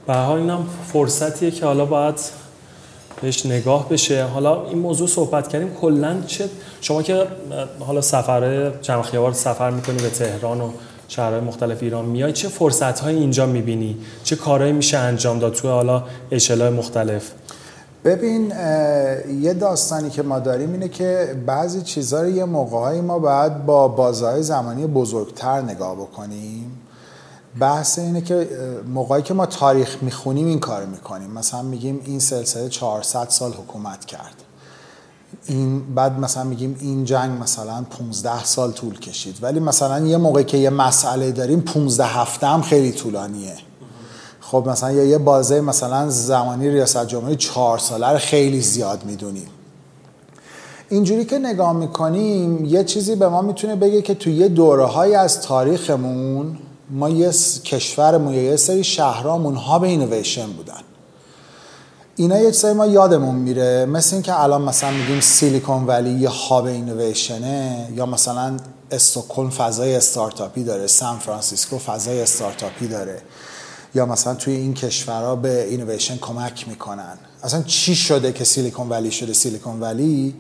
به حال اینم فرصتیه که حالا باید بهش نگاه بشه. حالا این موضوع صحبت کردیم کلا چه شما که حالا سفر چند خیابار سفر می‌کنی به تهران و شهرهای مختلف ایران میای چه فرصت های اینجا می‌بینی؟ چه کارهایی میشه انجام داد تو حالا اشلای مختلف؟ ببین یه داستانی که ما داریم اینه که بعضی چیزها رو یه موقعهایی ما باید با بازهای زمانی بزرگتر نگاه بکنیم. بحث اینه که موقعی که ما تاریخ می‌خونیم این کار می‌کنیم. مثلا میگیم این سلسله 400 سال حکومت کرد. این بعد مثلا میگیم این جنگ مثلا 15 سال طول کشید. ولی مثلا یه موقعی که یه مسئله داریم 15 هفته هم خیلی طولانیه. خب مثلا یه بازه مثلا زمانی ریاست جمهوری چهار ساله رو خیلی زیاد می‌دونیم. اینجوری که نگاه می‌کنیم یه چیزی به ما می‌تونه بگه که توی یه دوره از تاریخمون ما یه کشورمون یه سری شهرامون ها به اینویشن بودن. اینا یه چیزایی ما یادمون میره. مثل اینکه الان مثلا میگیم سیلیکون ولی یه hub innovation ه یا مثلا استکهلم فضای استارتاپی داره سان فرانسیسکو فضای استارتاپی داره. یا مثلا توی این کشورها به اینویشن کمک می‌کنن. اصلا چی شده که سیلیکون ولی شده؟ سیلیکون ولی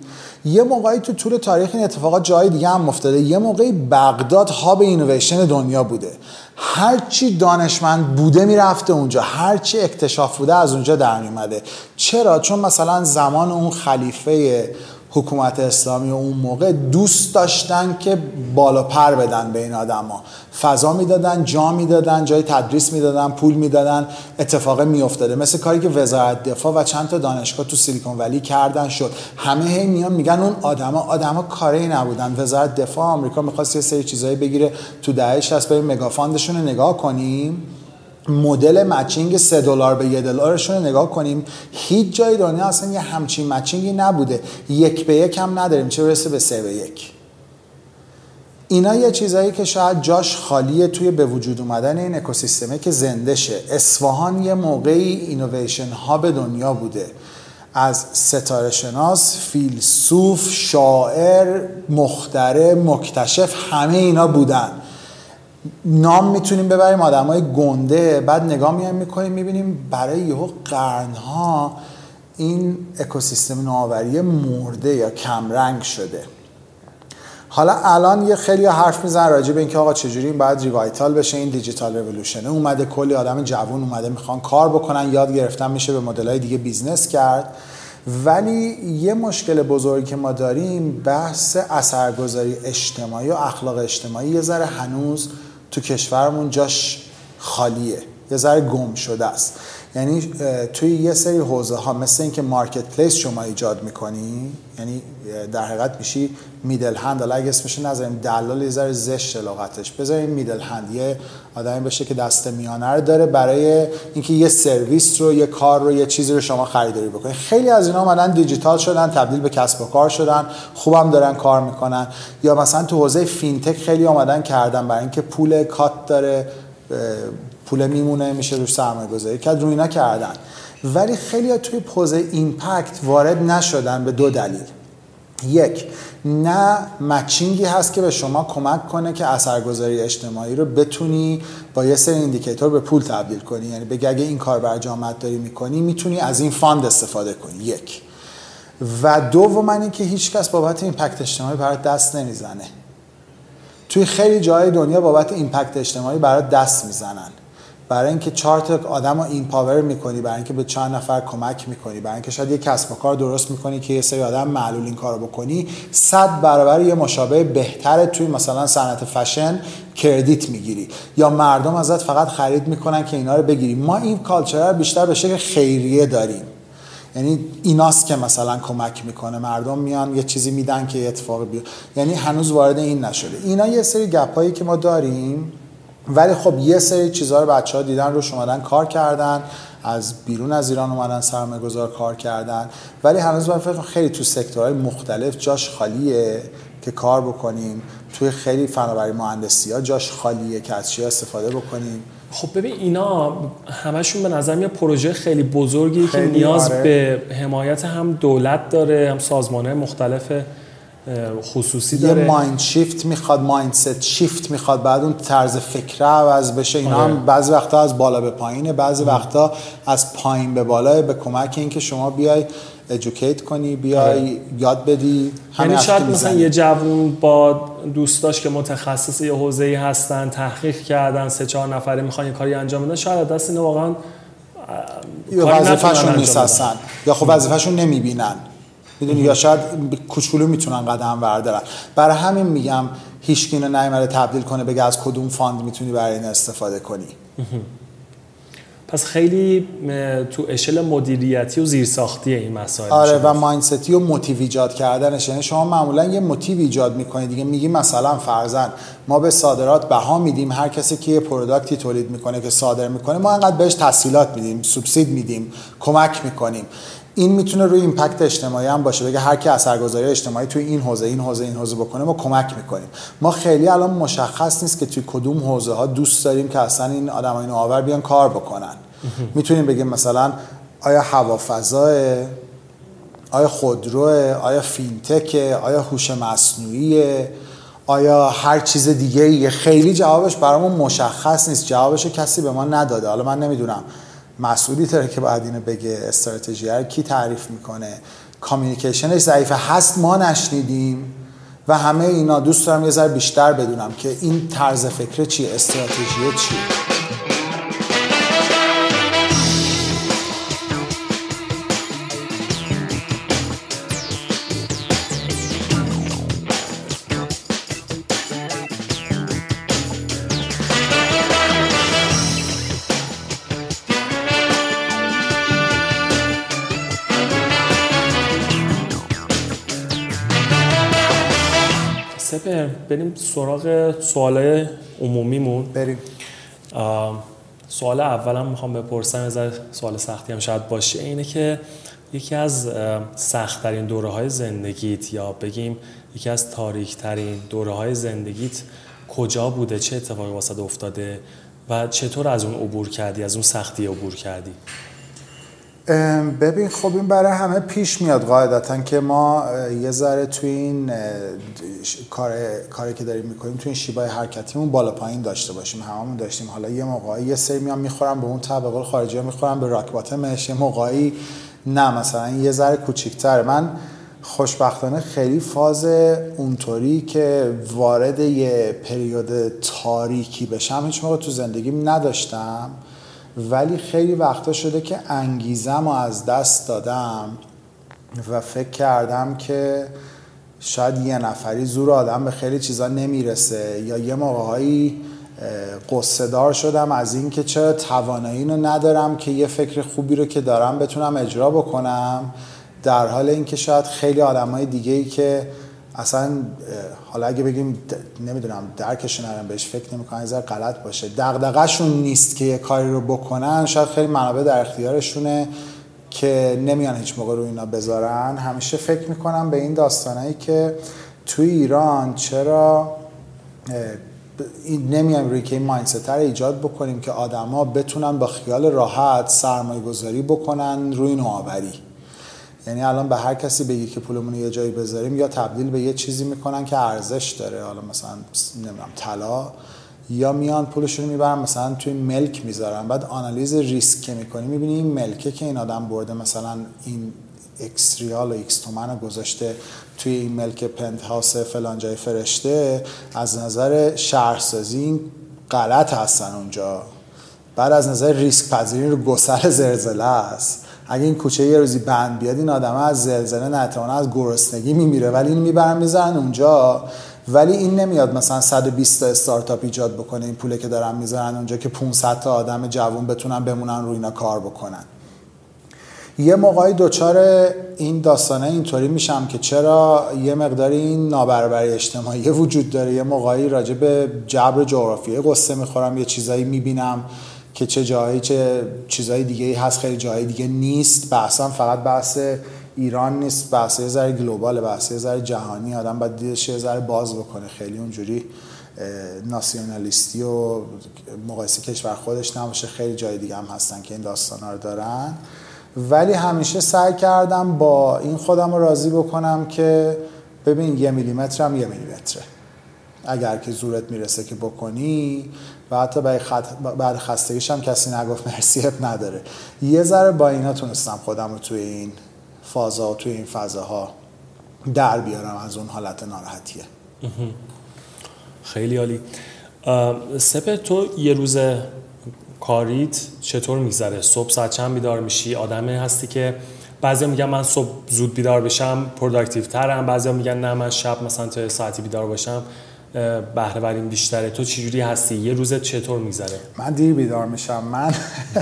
یه موقعی تو طول تاریخ این اتفاقات جای دیگه هم افتاده. یه موقعی بغداد hub innovation دنیا بوده. هرچی دانشمند بوده می‌رفته اونجا. هرچی اکتشاف بوده از اونجا در میومده چرا؟ چون مثلا زمان اون خلیفه حکومت اسلامی و اون موقع دوست داشتن که بالا پر بدن به این آدما. فضا می‌دادن جا می‌دادن جای تدریس می‌دادن پول می‌دادن اتفاق میافتاده. مثل کاری که وزارت دفاع و چند تا دانشگاه تو سیلیکون ولی کردن شد. همه هی میان میگن اون آدما آدما کاری نبودن. وزارت دفاع آمریکا می‌خواست یه سری چیزایی بگیره تو دهه 60 بریم مگافاندشون نگاه کنیم. مدل مچینگ سه دلار به یه دلارشون رو نگاه کنیم. هیچ جای دنیا اصلا یه همچین مچینگی نبوده. یک به یک هم نداریم. چه برسه به سه به یک. اینا یه چیزایی که شاید جاش خالیه توی به وجود اومدن این اکوسیستمه که زنده شه اصفهان یه موقعی اینویشن ها به دنیا بوده. از ستاره شناس، فیلسوف، شاعر، مختره، مکتشف همه اینا بودن. نام می‌تونیم ببریم آدم های گنده بعد نگاه میایم می‌کنیم می‌بینیم برای یهو قرنها این اکوسیستم نوآوری مرده یا کمرنگ شده. حالا الان یه خیلی حرف میزن راجع به اینکه آقا چجوری این باید revital بشه این digital revolution ه اومده کلی آدم جوون اومده می‌خوان کار بکنن یاد گرفتن میشه به مدل دیگه business کرد. ولی یه مشکل بزرگی که ما داریم بحث اثرگذاری اجتماعی و اخلاق اجتماعی. یه ذره هنوز تو کشورمون جاش خالیه. یه ذره گم شده است. یعنی توی یه سری حوزه ها مثل اینکه مارکت پلیس شما ایجاد می‌کنی یعنی در حقیقت میشی میدل هند حالا اگه اسمش نذاریم دلال یه ذره زشت لغتش. بذاریم میدل هند یه آدمی باشه که دست میانه رو داره برای اینکه یه سرویس رو یه کار رو یه چیزی رو شما خریداری بکنید خیلی از اینا اومدن دیجیتال شدن تبدیل به کسب و کار شدن خوبم دارن کار می‌کنن. یا مثلا تو حوزه فینتک خیلی اومدن کردن برای اینکه پول کات داره پول میمونه میشه روش سرمایه گذاری کرد رو اینا کردن. ولی خیلی توی حوزه impact وارد نشدن به دو دلیل. یک نه matching ی هست که به شما کمک کنه که اثرگذاری اجتماعی رو بتونی با یه سری indicator به پول تبدیل کنی. یعنی بگه اگه این کار برجامت داری می‌کنی می‌تونی از این fund استفاده کنی. یک. و دوم این که هیچکس بابت impact اجتماعی برات دست نمی‌زنه. توی خیلی جای دنیا بابت impact اجتماعی برات دست می‌زنن. برای اینکه چهار تا آدم empower می‌کنی برای اینکه به چند نفر کمک می‌کنی برای اینکه شاید یه کسب و کار درست می‌کنی که یه سری آدم معلول این کارو بکنی صد برابر یه مشابه بهتره توی مثلا صنعت fashion credit می‌گیری. یا مردم ازت فقط خرید می‌کنن که اینا رو بگیری. ما این culture بیشتر به شکل خیریه داریم. یعنی ایناست که مثلا کمک می‌کنه. مردم میان یه چیزی میدن که اتفاق بیاد یعنی هنوز وارد این نشده. اینا یه سری گپایی که ما داریم ولی خب یه سری چیزها رو بچه ها دیدن روش اومدن کار کردن از بیرون از ایران اومدن سرمایه گذار کار کردن. ولی هنوز من فکر خیلی تو سکتورهای مختلف جاش خالیه که کار بکنیم. توی خیلی فناوری مهندسی ها جاش خالیه که از چی استفاده بکنیم. خب ببین اینا همشون به نظر میاد پروژه خیلی بزرگی که نیاز آره. به حمایت هم دولت داره هم سازمان مختلف خصوصی داره. یه مایند شیفت می‌خواد مایند ست شیفت می‌خواد بعد اون طرز فکر عوض بشه اینا هم آره. بعضی وقتا از بالا به پایینه بعضی وقتا از پایین به بالا به کمک اینکه شما بیای ادوکیت کنی بیای آره. یاد بدی یعنی شاید مثلا یه جوون با دوستاش که متخصص یه حوزه ای هستن تحقیق کردن سه چهار نفره می‌خوان یه کاری انجام بدن شاید دست اینو واقعا یا وظیفه‌شون نیست یا خب وظیفه‌شون نمی‌بینن. می‌دونی یا شاید کوچولو می‌تونن قدم بردارن. برای همین میگم هیچکی رو نیامده تبدیل کنه بگه از کدوم fund می‌تونی برای این استفاده کنی. پس خیلی تو اشل مدیریتی و زیرساختی این مسائل آره و mindset ی و motive ایجاد کردنش یعنی شما معمولا یه motive ایجاد می‌کنید دیگه میگی مثلا فرضا ما به صادرات بها میدیم. هر کسی که یه product ی تولید می‌کنه که صادر می‌کنه ما انقدر بهش تسهیلات میدیم سوبسید میدیم کمک می‌کنیم. این می‌تونه روی impact اجتماعی هم باشه بگه هر کی اثرگذاری اجتماعی توی این حوزه این حوزه این حوزه بکنه ما کمک می‌کنیم. ما خیلی الان مشخص نیست که توی کدوم حوزه ها دوست داریم که اصلا این آدمای نوآور بیان کار بکنن. می‌تونیم بگیم مثلا آیا هوافضا آیا خودروه آیا فینتک آیا هوش مصنوعی آیا هر چیز دیگه خیلی جوابش برامون مشخص نیست. جوابش کسی به ما نداده. حالا من نمی‌دونم. مسئولی داره که باید اینو بگه استراتژی رو. کی تعریف می‌کنه؟ کامیونیکیشنش ضعیفه. هست ما نشنیدیم و همه اینا. دوست دارم یه ذره بیشتر بدونم که این طرز فکر چی استراتژی چیه. بریم سراغ سوال عمومیمون. بریم. سوال اولم می‌خوام بپرسم از سوال سختی هم شاید باشه اینه که یکی از سختترین دوره های زندگیت یا بگیم یکی از تاریک ترین دوره های زندگیت کجا بوده؟ چه اتفاقی واسه افتاده؟ و چطور از اون عبور کردی از اون سختی عبور کردی؟ ببین خب این برای همه پیش میاد قاعدتا که ما یه ذره تو این کار کاری که داریم می‌کنیم تو این شیبای حرکتیمون بالا پایین داشته باشیم. هممون داشتیم. حالا یه موقعی یه سری میام می‌خورم به اون طبقه خارجی ها می‌خورم به راک باتمش یه موقعی نه مثلا یه ذره کوچیک‌تر. من خوشبختانه خیلی فاز اونطوری که وارد یه پریود تاریکی بشم هیچ موقع تو زندگیم نداشتم. ولی خیلی وقتا شده که انگیزم رو از دست دادم و فکر کردم که شاید یه نفری زور آدم به خیلی چیزا نمی‌رسه یا یه موقعهایی قصه دار شدم از اینکه چرا توانایی رو ندارم که یه فکر خوبی رو که دارم بتونم اجرا بکنم در حال اینکه شاید خیلی آدمای دیگه ای که اصلا حالا اگه بگیم نمی‌دونم درکشون نرم بهش فکر نمی‌کنن از غلط باشه. دغدغه‌شون نیست که یه کاری رو بکنن. شاید خیلی منابع در اختیارشونه که نمیان هیچ موقع رو اینا بذارن. همیشه فکر می‌کنم به این داستانایی که توی ایران چرا نمیایم روی که این مایندست رو ایجاد بکنیم که آدما بتونن با خیال راحت سرمایه گذاری بکنن روی نوآوری. یعنی الان به هر کسی بگی که پولمون یه جایی بذاریم یا تبدیل به یه چیزی می‌کنن که ارزش داره حالا مثلا نمی‌دونم طلا یا میان پولشون رو می‌برن مثلا توی ملک می‌ذارن. بعد آنالیز ریسک که می‌کنی می‌بینی این ملکه که این آدم برده مثلا این اکس ریال و ایکس تومن گذاشته توی این ملک پنت هاوس فلان جای فرشته از نظر شهرسازی این غلط هستن اونجا. بعد از نظر ریسک پذیری رو گسل زلزله است. اگه این کوچه یه روزی بند بیاد این آدم از زلزله نتوانه از گرسنگی میمیره ولی این می‌برن می‌زنن اونجا. ولی این نمیاد مثلا 120 تا استارتاپ ایجاد بکنه این پوله که دارن می‌ذارن اونجا که 500 تا آدم جوون بتونن بمونن روی اینا کار بکنن. یه موقعی دوچار این داستانه اینطوری میشم که چرا یه مقداری این نابرابری اجتماعی وجود داره. یه موقعی راجع به جبر جغرافیایی قصه می‌خورم یه چیزایی می‌بینم. که چه جایی چه چیزهای دیگه ای هست خیلی جایی دیگه نیست. بحثم فقط بحث ایران نیست بحث یه ذره گلوبال بحث یه ذره جهانی. آدم باید دیدش یه ذره باز بکنه. خیلی اونجوری ناسیونالیستی و مقایسه کشور خودش نباشه. خیلی جای دیگه هم هستن که این داستان رو دارن. ولی همیشه سعی کردم با این خودم راضی بکنم که ببین یه میلیمتر هم یه میلیمتره. اگر که زورت می‌رسه که بکنی و حتی بعد خستگیش هم کسی نگفت مرسی نداره. یه ذره با اینا تونستم خودم رو توی این فازا و توی این فضاها در بیارم. از اون حالت ناراحتیه. خیلی عالی. سپه تو یه روز کاریت چطور میگذره؟ صبح ساعت چند بیدار میشی؟ آدمه هستی که بعضی میگن من صبح زود بیدار بشم productive ترم بعضی میگن نه من شب مثلا تا ساعتی بیدار باشم. بهره بیشتره. تو چجوری هستی؟ یه روزت چطور میگذره؟ من دیر بیدار میشم. من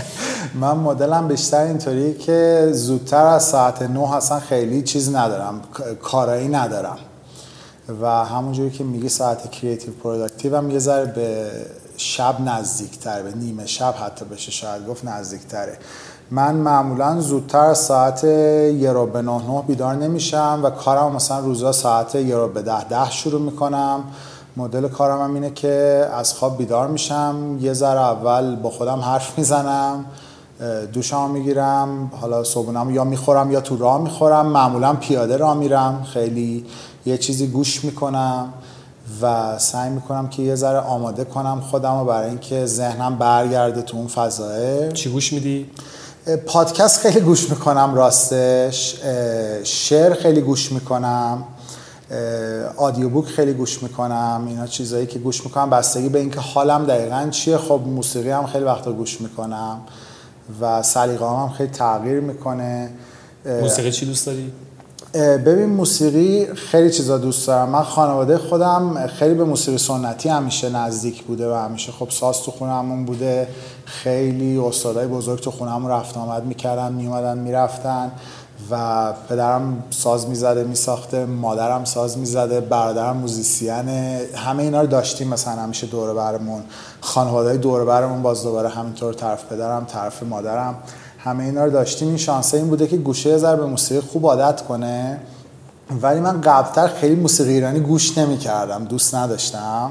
من مدلم بیشتر اینطوریه که زودتر از ساعت نه اصلا خیلی چیز ندارم. کارایی ندارم. و همونجوری که میگی ساعت creative productive هم یه ذره به شب نزدیکتر به نیمه شب حتی بشه شاید گفت نزدیکتره. من معمولا زودتر ساعت یه رو به نه نه بیدار نمیشم و کارم مثلا روزا ساعت یه رو به ده ده شروع می‌کنم. مدل کارم هم اینه که از خواب بیدار میشم. یه ذره اول با خودم حرف می‌زنم دوشم می‌گیرم حالا صبحونم یا می‌خورم یا تو راه می‌خورم. معمولا پیاده راه میرم. خیلی یه چیزی گوش می‌کنم و سعی می‌کنم که یه ذره آماده کنم خودم رو برای اینکه ذهنم برگرده تو اون فضایه چی گوش میدی؟ پادکست خیلی گوش می‌کنم راستش. شعر خیلی گوش می‌کنم. آدیو بوک خیلی گوش می‌کنم اینا چیزایی که گوش می‌کنم. بستگی به اینکه حالم دقیقا چیه خب موسیقی هم خیلی وقتا گوش می‌کنم و سلیقه هم خیلی تغییر می‌کنه. موسیقی چی دوست داری؟ ببین موسیقی خیلی چیزا دوست دارم. من خانواده خودم خیلی به موسیقی سنتی همیشه نزدیک بوده و همیشه خب ساز تو خونمون بوده. خیلی استادای بزرگ تو خونمون رفت آمد می‌کردن میومدن می‌رفتن. و پدرم ساز می‌زده میساخته مادرم ساز می‌زده برادرم موزیسیانه همه اینا رو داشتیم مثلا همیشه دوره برمون. خانواده دوره برمون باز دوباره همینطور طرف پدرم طرف مادرم. همه اینا رو داشتیم. این شانسه این بوده که گوشه زر به موسیقی خوب عادت کنه. ولی من قبلتر خیلی موسیقی ایرانی گوش نمی کردم دوست نداشتم.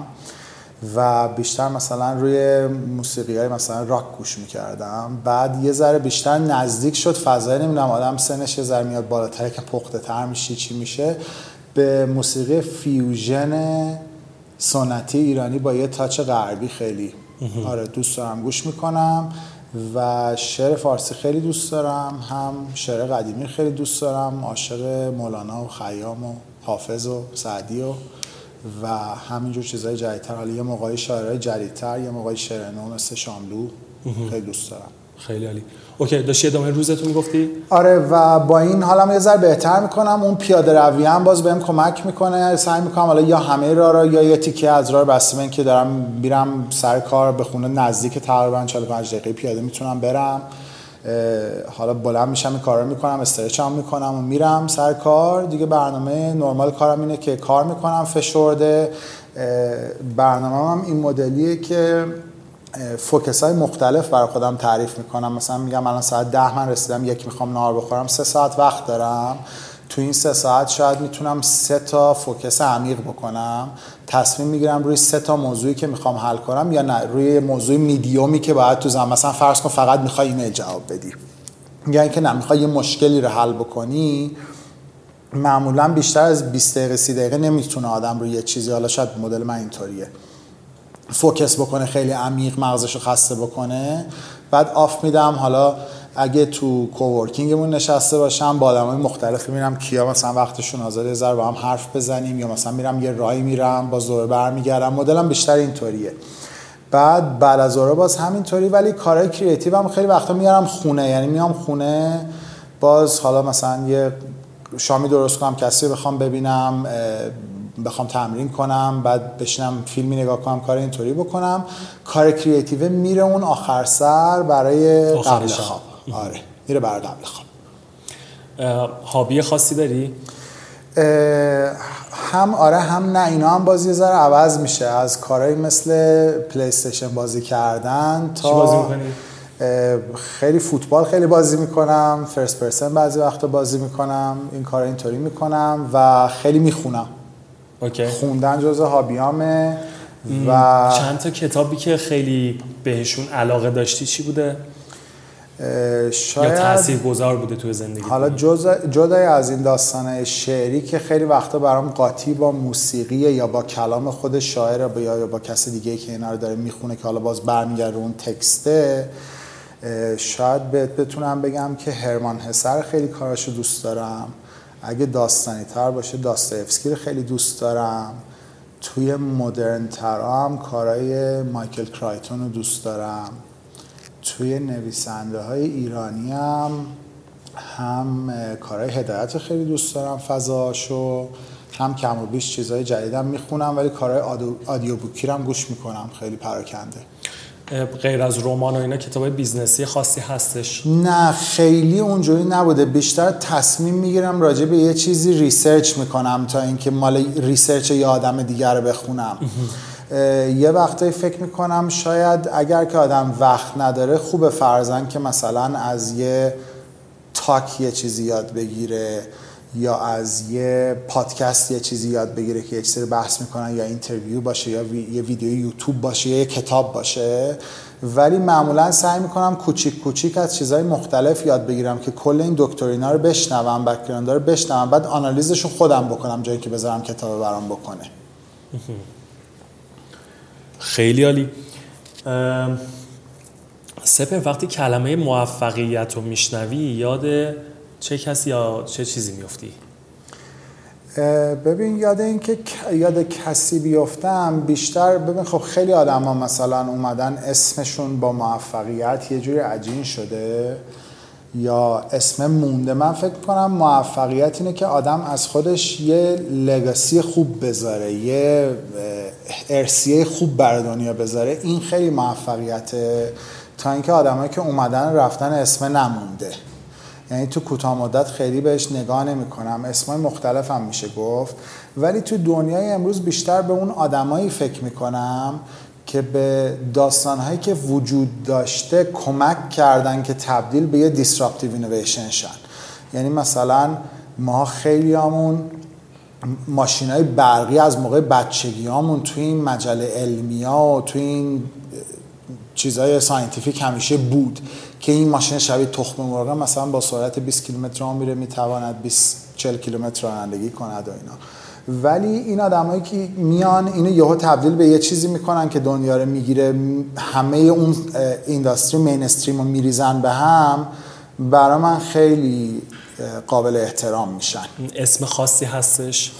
و بیشتر مثلا روی موسیقی های مثلا راک گوش می‌کردم. بعد یه ذره بیشتر نزدیک شد فضای نمی‌دونم آدم سنش یه ذره میاد بالاتر که پخته تر میشه چی میشه. به موسیقی فیوژن سنتی ایرانی با یه تاچ غربی خیلی. آره دوست دارم گوش می‌کنم. و شعر فارسی خیلی دوست دارم. هم شعر قدیمی خیلی دوست دارم. عاشق مولانا و خیام و حافظ و سعدی و و همینجور چیزهای جدیدتر. حالا یه موقعی شاعرهای جدیدتر یه موقعی شعر نو مثل شاملو خیلی دوست دارم. خیلی عالی. اوکی داشتی ادامه روزتون می‌گفتی؟ آره و با این حالم یه ذره بهتر می‌کنم. اون پیاده روی هم باز بهم کمک می‌کنه. سعی می‌کنم حالا یا همه را را یا یه تیکه از راه بسته که دارم میرم سر کار به خونه نزدیک تقریبا 45 دقیقه پیاده می‌تونم برم. حالا بلند میشم کارا می‌کنم استرچ هم می‌کنم و میرم سر کار. دیگه برنامه نرمال کارم اینه که کار می‌کنم فشرده. برنامه هم این مدلیه که فوکس های مختلف برای خودم تعریف می‌کنم. مثلا میگم الان ساعت ده من رسیدم یک می‌خوام نهار بخورم سه ساعت وقت دارم. تو این سه ساعت شاید می‌تونم سه تا فوکس عمیق بکنم. تصمیم می‌گیرم روی سه تا موضوعی که می‌خوام حل کنم یا نه روی موضوع میدیومی که باید تو زمان مثلا فرض کن فقط می‌خوای ایمیل جواب بدی. یا اینکه نه می‌خوای یه مشکلی رو حل بکنی معمولا بیشتر از 20 دقیقه 30 دقیقه نمی‌تونه آدم روی یه چیزی حالا شاید مدل من اینطوریه. focus بکنه خیلی عمیق مغزش رو خسته بکنه. بعد off میدم حالا اگه تو coworking مون نشسته باشم با آدمای مختلفی میرم کیا مثلا وقتشون آزاده با هم حرف بزنیم یا مثلا میرم یه راهی میرم باز دور برمیگردم. مدلم بیشتر اینطوریه. بعد بعد از باز همینطوری ولی کارهای creative هم خیلی وقتا میارم خونه. یعنی میام خونه باز حالا مثلا یه شامی درست کنم کسی بخوام ببینم بخوام تمرین کنم بعد بشینم فیلمی نگاه کنم کار اینطوری بکنم. کار creative میره اون آخر سر برای قبل خواب. آره میره برای قبل خواب hobby خاصی داری؟ هم آره هم نه اینا هم باز یه ذره عوض میشه از کارهایی مثل پلی استیشن بازی کردن تا چی بازی می‌کنی؟ خیلی فوتبال خیلی بازی می‌کنم first person بعضی وقتا بازی می‌کنم این کار اینطوری می‌کنم و خیلی می‌خونم okay. خوندن جز hobby امه و چند تا کتابی که خیلی بهشون علاقه داشتی چی بوده؟ شاید یا تأثیر گذار بوده توی زندگی حالا جدای از این داستان شعری که خیلی وقتا برام قاطی با موسیقی یا با کلام خود شاعر یا یا با کسی دیگه که اینا رو داره می‌خونه که حالا باز برمیگرده اون تکسته شاید بهت بتونم بگم که هرمان حسر خیلی کاراشو دوست دارم. اگه داستانی تر باشه داستایفسکی رو خیلی دوست دارم. توی مدرن هم کارهای مایکل کرایتون رو دوست دارم. توی نویسنده های ایرانی هم هم کارهای هدایت خیلی دوست دارم فضاشو هم کم و بیش چیزهای جدیدم می‌خونم ولی کارهای audio book ی هم گوش می‌کنم خیلی پراکنده. غیر از رمان و اینا کتاب business ی خاصی هستش؟ نه خیلی اونجوری نبوده. بیشتر تصمیم می‌گیرم راجع به یه چیزی research می‌کنم تا اینکه مال research یه آدم دیگر رو بخونم. یه وقتایی فکر می‌کنم شاید اگر که آدم وقت نداره خوب فرضا که مثلا از یه talk یه چیزی یاد بگیره یا از یه پادکست یه چیزی یاد بگیره که یه چیزی بحث می‌کنن یا interview باشه یا یه ویدیو یوتیوب باشه یا یه کتاب باشه. ولی معمولا سعی می‌کنم کوچیک کوچیک از چیزهای مختلف یاد بگیرم که کل این doctrine ا رو بشنوم background رو بشنوم بعد analyze ش رو خودم بکنم جای اینکه بذارم کتاب برام بکنه. خیلی عالی سپر وقتی کلمه موفقیت رو میشنوی یاد چه کسی یا چه چیزی میفتی؟ ببین یاد این که یاد کسی بیفتم بیشتر ببین خب خیلی آدم ها مثلا اومدن اسمشون با موفقیت یه جوری عجین شده یا اسم مونده من فکر کنم موفقیت اینه که آدم از خودش یه لگاسی خوب بذاره یه ارسیه خوب بر دنیا بذاره. این خیلی موفقیته تا اینکه آدمایی که اومدن رفتن اسم نمونده. یعنی تو کوتاه مدت خیلی بهش نگاه نمی کنم اسمای مختلف هم میشه گفت. ولی تو دنیای امروز بیشتر به اون آدمایی فکر می‌کنم که به داستانهایی که وجود داشته کمک کردن که تبدیل به یه دیسراپتیو اینویشن شن. یعنی مثلا ما خیلی همون ماشین های برقی از موقع بچگی همون توی این مجله علمی ها و توی این چیزهای scientific همیشه بود که این ماشین شبیه تخم مرغ مثلا با سرعت 20 کیلومتر میره می‌تواند 20 40 کیلومتر رانندگی کند و اینا. ولی این آدمایی که میان اینو یهو تبدیل به یه چیزی می‌کنن که دنیا رو می‌گیره همه اون industry mainstream رو میریزن به هم برای من خیلی قابل احترام میشن. اسم خاصی هستش؟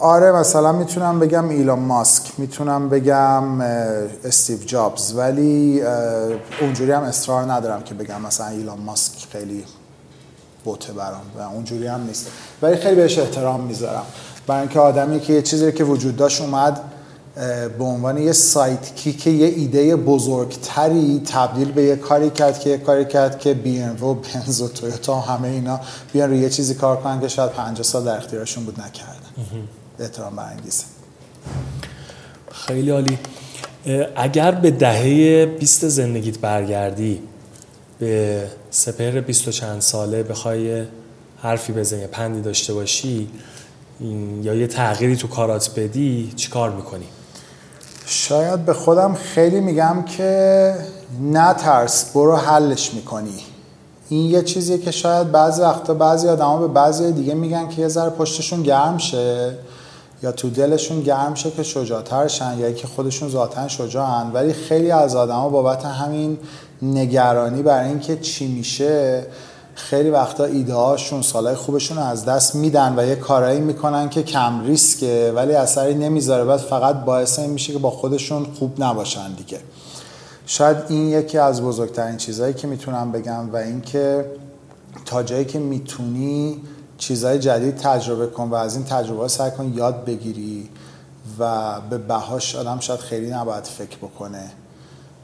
آره مثلا می‌تونم بگم ایلون ماسک می‌تونم بگم استیو جابز ولی اونجوری هم اصرار ندارم که بگم مثلا ایلون ماسک خیلی بوته برام و اونجوری هم نیست. ولی خیلی بهش احترام می‌ذارم. برای اینکه آدمی که یه چیزی که وجود داشت اومد به عنوان یه سایت کیک یه ایده بزرگتری تبدیل به یه کاری کرد که یه کاری کرد که بی ام و بنز و تویوتا و همه اینا بیان روی یه چیزی کار کنن که شاید 50 سال در اختیارشون بود نکردن. احترام برانگیزه خیلی عالی. اگر به دهه 20 زندگیت برگردی به سپهر 20 چند ساله بخوای حرفی بزنی پندی داشته باشی یا یه تغییری تو کارات بدی چی کار می‌کنی؟ شاید به خودم خیلی میگم که نترس برو حلش می‌کنی این یه چیزیه که شاید بعضی وقتا بعضی آدما به بعضی دیگه میگن که یه ذره پشتشون گرم شه یا تو دلشون گرم شه که شجاعتر شن یا که خودشون ذاتا شجاعن ولی خیلی از آدما بابت همین نگرانی برای اینکه چی میشه خیلی وقتا ایده هاشون سالهای خوبشون از دست میدن و یه کارایی می‌کنن که کم ریسکه ولی اثری نمی‌ذاره. بعد فقط باعث این میشه که با خودشون خوب نباشن دیگه. شاید این یکی از بزرگترین چیزهایی که می‌تونم بگم و اینکه تا جایی که می‌تونی چیزهای جدید تجربه کن و از این تجربه سعی کن یاد بگیری و به بهاش آدم شاید خیلی نباید فکر بکنه.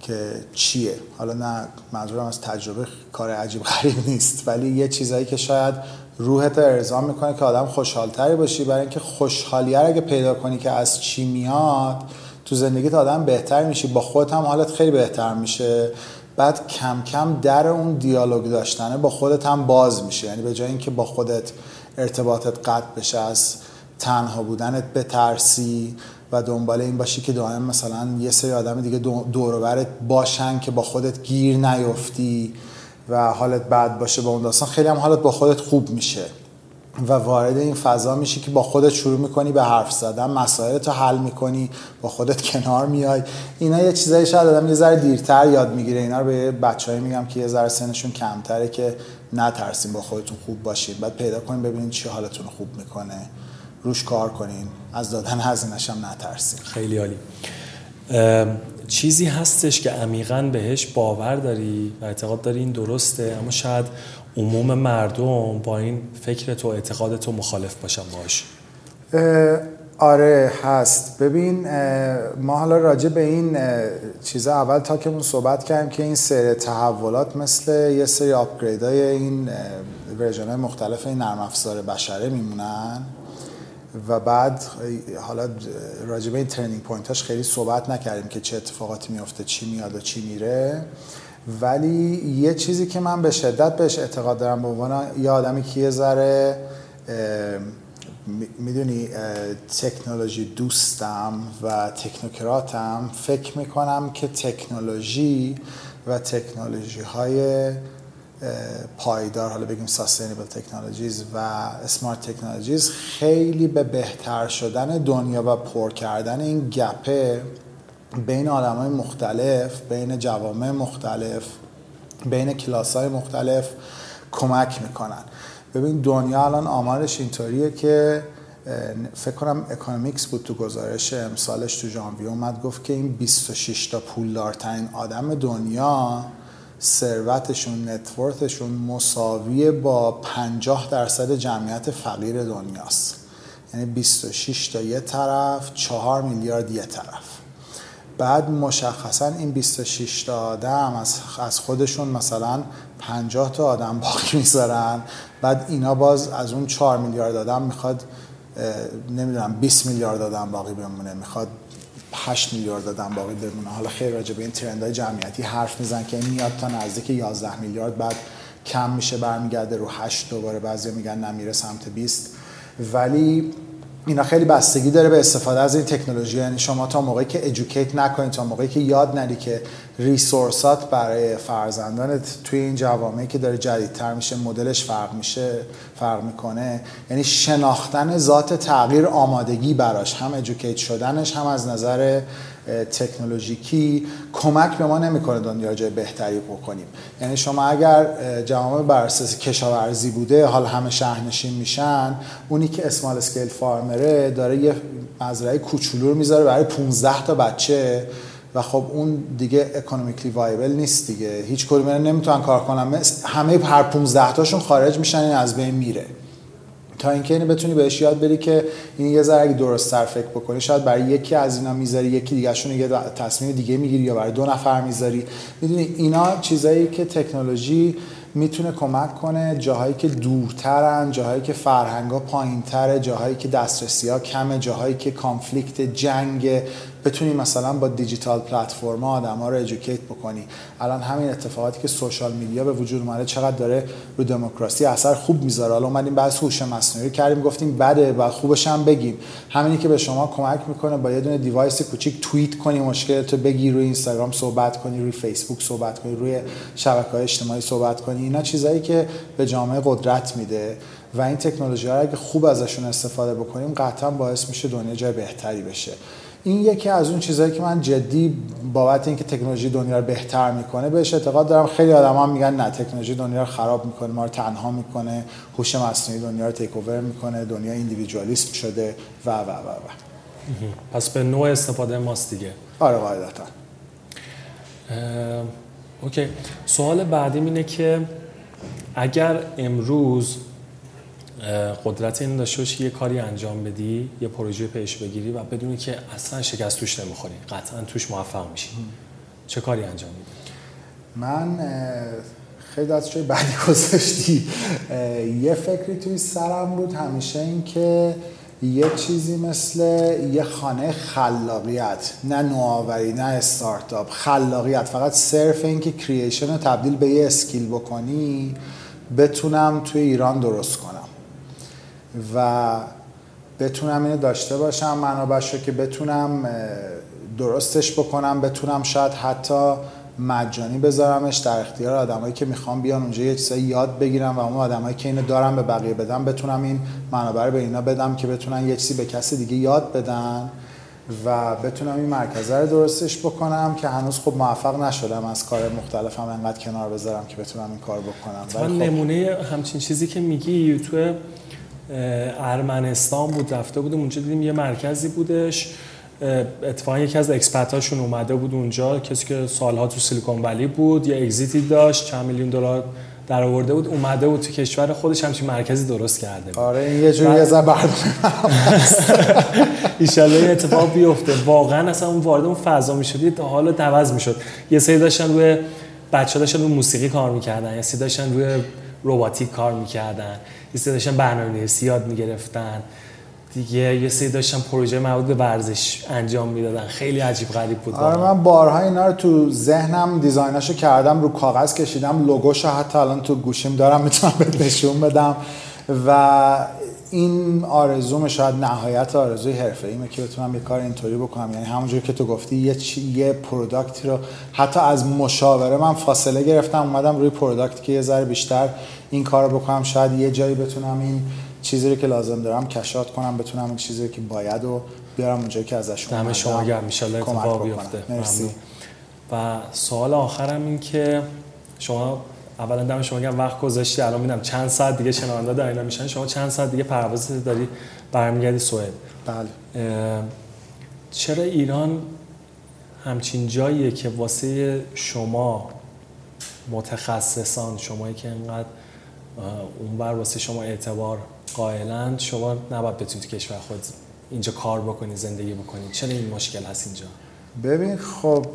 که چیه. حالا نه منظورم از تجربه کار عجیب غریب نیست ولی یه چیزایی که شاید روحت ارضا می‌کنه که آدم خوشحالتری باشی برای اینکه خوشحالی اگه پیدا کنی که از چی میاد تو زندگیت آدم بهتر میشی. با خودت هم حالت خیلی بهتر میشه. بعد کم کم در اون دیالوگ داشتنه با خودت هم باز میشه. یعنی به جای اینکه با خودت ارتباطت قطع بشه از تنها بودنت بترسی و دنبال این باشی که دائم مثلا یه سری آدم دیگه دور باشن که با خودت گیر نیفتی و حالت بد باشه با اون داستان. خیلی هم حالت با خودت خوب میشه و وارد این فضا میشی که با خودت شروع می‌کنی به حرف زدن مسائل تو حل می‌کنی با خودت کنار میای. اینا یه چیزایی شاید آدم یه ذره دیرتر یاد می‌گیره. اینا رو به بچه‌ای میگم که یه ذره سنشون کمتره که نترسین با خودتون خوب باشید بعد پیدا کنین ببینید چی حالتون خوب می‌کنه. روش کار کنین. از دادن هزینه‌ش هم نترسین. خیلی عالی. چیزی هستش که عمیقا بهش باور داری و اعتقاد داری این درسته اما شاید عموم مردم با این فکر تو اعتقاد تو مخالف باشن باش آره هست. ببین ما حالا راجع به این چیزا اول تا که صحبت کردیم که این سری تحولات مثل یه سری upgrade های این version مختلف این نرم افزار بشره میمونن. و بعد حالا راجع به این turning point هاش خیلی صحبت نکردیم که چه اتفاقاتی میفته چی میاد و چی میره. ولی یه چیزی که من به شدت بهش اعتقاد دارم به عنوان یه آدمی که یه ذره می‌دونی تکنولوژی دوستم و تکنوکراتم فکر می‌کنم که تکنولوژی و تکنولوژی های پایدار حالا بگیم سستینبل تکنولوژیز و اسمارت تکنولوژیز خیلی به بهتر شدن دنیا و پر کردن این گپه بین آدم های مختلف بین جوامع مختلف بین کلاس های مختلف کمک می‌کنن. ببین دنیا الان آمارش اینطوریه که فکر کنم Economist بود تو گزارش امسالش تو ژانویه اومد گفت که این 26 تا پولدارترین آدم دنیا ثروتشون net worth شون مساویه با 50 درصد جمعیت فقیر دنیاست. یعنی 26 تا یه طرف 4 میلیارد یه طرف. بعد مشخصا این 26 تا آدم از خودشون مثلا 50 تا آدم باقی می‌ذارن. بعد اینا باز از اون 4 میلیارد آدم می‌خواد نمی‌دونم 20 میلیارد آدم باقی بمونه. می‌خواد 8 میلیارد آدم باقی بمونه حالا خیلی راجع به این ترندهای جمعیتی حرف میزن که این میاد تا نزدیک 11 میلیارد بعد کم میشه برمیگرده رو 8 دوباره بعضی میگن نمیره سمت 20 ولی اینا خیلی بستگی داره به استفاده از این تکنولوژی. یعنی شما تا موقعی که ادوکییت نکنید تا موقعی که یاد ندی که ریسورسات برای فرزندانت توی این جوامعی که داره جدیدتر میشه مدلش فرق میشه فرق می‌کنه یعنی شناختن ذات تغییر آمادگی براش هم ادوکییت شدنش هم از نظر تکنولوژیکی کمک به ما نمی‌کنه دنیا جای بهتری بکنیم. یعنی شما اگر جوامع بر اساس کشاورزی بوده حال همه شهرنشین میشن اونی که اسمال اسکیل فارمره داره یه مزرعه کوچولو می‌ذاره برای 15 تا بچه و خب اون دیگه اکونومیکلی وایبل نیست دیگه. هیچ کدوم نمی‌تونن کار کنن. همه هر 15 تاشون خارج میشن از بین میره. تا اینکه اینو بتونی بهش یاد بری که این یه ذره درست تر فکر بکنی شاید برای یکی از اینا می‌ذاری یکی دیگه شون یه تصمیم دیگه می‌گیری یا برای دو نفر می‌ذاری. می‌دونی اینا چیزایی که تکنولوژی می‌تونه کمک کنه جاهایی که دورترن جاهایی که فرهنگا پایینتره جاهایی که دسترسی ها کمه جاهایی که کانفلیکت جنگ بتونی مثلا با digital platform آدم ها رو educate بکنی. الان همین اتفاقاتی که social media به وجود اومده چقدر داره رو دموکراسی اثر خوب می‌ذاره. حالا اومدیم بد هوش مصنوعی کردیم گفتیم بده و خوبش هم بگیم. همینی که به شما کمک می‌کنه با یه دونه device کوچیک توییت کنی مشکلتو بگی روی اینستاگرام صحبت کنی روی فیسبوک صحبت کنی روی شبکه های اجتماعی صحبت کنی. اینا چیزایی که به جامعه قدرت میده و این تکنولوژی ها اگه خوب ازشون استفاده بکنیم قطعا باعث میشه دنیا جای بهتری بشه. این یکی از اون چیزهایی که من جدی بابت اینکه تکنولوژی دنیا رو بهتر می‌کنه بهش اعتقاد دارم. خیلی آدما میگن نه تکنولوژی دنیا رو خراب می‌کنه ما رو تنها می‌کنه هوش مصنوعی دنیا رو تیک اوور می‌کنه دنیا ایندیویدوالیسم شده و و و و. پس به نوع استفاده ماست دیگه. آره قاعدتا. اوکی. سوال بعدی اینه که اگر امروز قدرت این داشته باشی یه کاری انجام بدی یه پروژه پیش بگیری و بدونی که اصلا شکست توش نمی‌خوری. قطعا توش موفق میشی. چه کاری انجام میدی؟ من خیلی از چه بعدی گذاشتی. یه فکری توی سرم بود همیشه این که یه چیزی مثل یه خانه خلاقیت نه نوآوری نه استارتاپ خلاقیت فقط صرف این که کرییشن رو تبدیل به یه اسکیل بکنی بتونم توی ایران درست کنم. و بتونم اینو داشته باشم منابعش رو که بتونم درستش بکنم بتونم شاید حتی مجانی بذارمش در اختیار آدمایی که می‌خوام بیان اونجا یه چیزایی یاد بگیرم و اون آدمایی که اینو دارم به بقیه بدم بتونم این منابع رو به اینا بدم که بتونن یه چیزی به کسی دیگه یاد بدن و بتونم این مرکزه رو درستش بکنم که هنوز خب موفق نشدم از کار مختلف هم انقدر کنار بذارم که بتونم این کار بکنم. خب نمونه همچین چیزی که میگی تو ارمنستان بود رفته بودیم اونجا دیدیم یه مرکزی بودش. اتفاقا یکی از اکسپرتاشون اومده بود اونجا کسی که سالها تو سیلیکون ولی بود یه اگزیتی داشت چند میلیون دلار در آورده بود اومده بود تو کشور خودش همچین مرکزی درست کرده بود. آره این یه جوری از برنامه این اتفاق بیفته. واقعا اصلا اون وارد اون فضا می‌شد حالا عوض می‌شد. یه سری داشتن روی بچه داشتن روی موسیقی کار می‌کردن یه سری داشتن روی رباتیک کار می‌کردن. یه سری داشتن برنامه نویسی یاد می‌گرفتن. دیگه یه سری داشتن پروژه مربوط به ورزش انجام می‌دادن. خیلی عجیب غریب بود آره من بارها اینا رو تو ذهنم دیزایناشو کردم رو کاغذ کشیدم لوگوشو حتی الان تو گوشیم دارم می‌تونم بهت نشون بدم. و این آرزوم شاید نهایت آرزوی حرفه ایمه که بتونم یه کار اینطوری بکنم. یعنی همونجور که تو گفتی یه چی یه پروداکتی رو حتی از مشاوره من فاصله گرفتم اومدم روی پروداکت که یه ذره بیشتر این کار رو بکنم شاید یه جایی بتونم این چیزی رو که لازم دارم کشات کنم بتونم این چیزی که باید و بیارم اونجایی که ازش دم شما گرم اتفاق بیفته. مرسی. و سوال آخرم این که شما اولا دم شما گرم وقت گذاشتی الان میدم چند ساعت دیگه شنونده در اینا میشن. شما چند ساعت دیگه پرواز داری؟ برمیگردی سوئد. بله. چرا ایران همچین جاییه که واسه شما متخصصان شمایی که اینقدر اونور واسه شما اعتبار قائلند شما نباید بتونید تو کشور خود اینجا کار بکنی زندگی بکنی. چرا این مشکل هست اینجا؟ ببین خب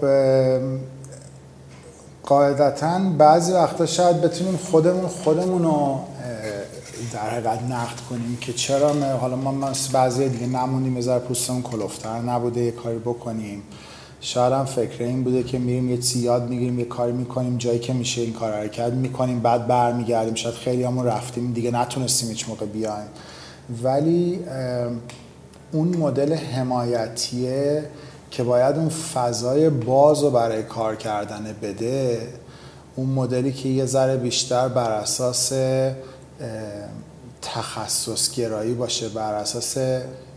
قاعدتا بعضی وقتا شاید بتونیم خودمون خودمون رو در حقیقت نقد کنیم که چرا حالا ما بعضی دیگه نمونیم یه پوستمون کلفتر نبوده یه کاری بکنیم. شاید هم فکر این بوده که میریم یه چیزی یاد می‌گیریم یه کاری می‌کنیم جایی که میشه این کار حرکت می‌کنیم بعد برمیگردیم. شاید خیلی همون رفتیم دیگه نتونستیم هیچ موقع بیایم. ولی اون مدل حمایتیه که باید اون فضای باز رو برای کار کردن بده اون مدلی که یه ذره بیشتر بر اساس تخصص گرایی باشه بر اساس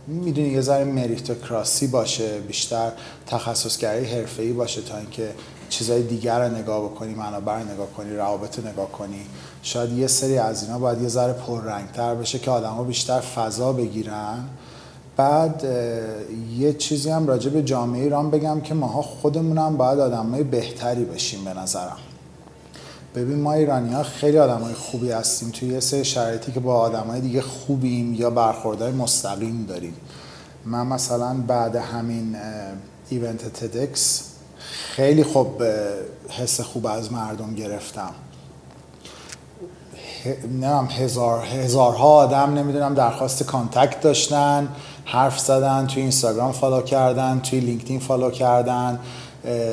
می‌دونی یه ذره مریتوکراسی باشه بیشتر تخصصگرایی حرفه‌ای باشه تا اینکه چیزای دیگر رو نگاه بکنی منابع نگاه کنی روابط نگاه کنی. شاید یه سری از اینا باید یه ذره پررنگتر بشه که آدما بیشتر فضا بگیرن. بعد یه چیزی هم راجع به جامعه ایران بگم که ماها خودمون هم باید آدمای بهتری بشیم به نظرم. ببین ما ایرانی ها خیلی آدم های خوبی هستیم. توی یه سری شرایطی که با آدم های دیگه خوبیم یا برخوردهای مستقیم داریم. من مثلا بعد همین event TEDx خیلی خوب حس خوب از مردم گرفتم. نمیگم هزار هزارها آدم نمی‌دونم درخواست contact داشتن حرف زدن توی اینستاگرام follow کردن توی لینکدین follow کردن.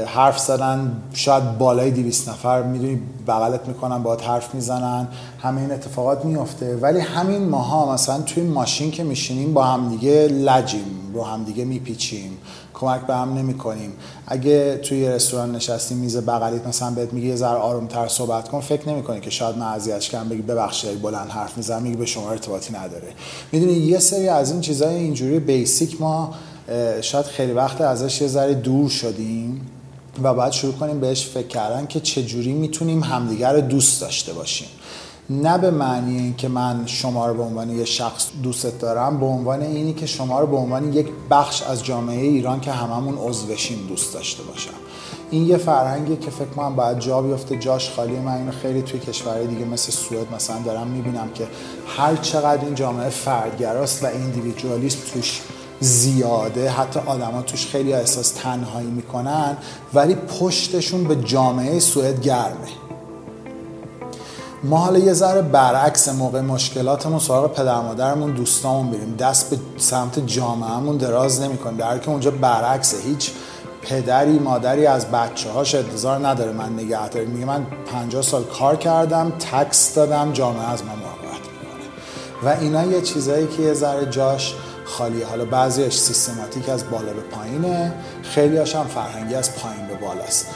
حرف زدن شاید بالای 200 نفر می‌دونی بغلت می‌کنن باهات حرف می‌زنن همه این اتفاقات میفته ولی همین ماها مثلا توی ماشین که میشینیم با همدیگه لجیم و همدیگه میپیچیم کمک به هم نمی کنیم اگه توی رستوران نشستیم میز بغلیت مثلا بهت میگه یه ذره آرومتر صحبت کن فکر نمی کنی که شاید من اذیتش کردم بگی ببخشید بلند حرف می‌زنم میگه به شما ارتباطی نداره. می‌دونی یه سری از این چیزای اینجوری بیسیک ما شاید خیلی وقت ازش یه ذره دور شدیم و باید شروع کنیم بهش فکر کردن که چجوری می‌تونیم همدیگر رو دوست داشته باشیم. نه به معنی اینکه من شما رو به عنوان یه شخص دوست دارم به عنوان اینی که شما رو به عنوان یک بخش از جامعه ایران که هممون عضوشیم دوست داشته باشم. این یه فرهنگی که فکر کنم باید جا بیفته جاش خالی من اینو خیلی توی کشورهای دیگه مثل سوئد مثلا دارم می‌بینم که هر چقدر این جامعه فردگراست و ایندیویدوالیسم توش زیاده. حتی آدما توش خیلی احساس تنهایی می‌کنن ولی پشتشون به جامعه سوئد گرمه. ما حالا یه ذره برعکس موقع مشکلاتمون سراغ پدر مادرمون دوستامون بریم. دست به سمت جامعهمون دراز نمی‌کنیم. در که اونجا برعکسه. هیچ پدری مادری از بچه هاش انتظار نداره من نگه داریم میگه من 50 سال کار کردم tax دادم جامعه از من مراقبت می‌کنه. و اینا یه چیزایی که یه ذره جاش خالیه حالا بعضیش systematic از بالا به پایینه. خیلی هم فرهنگی از پایین به بالاست.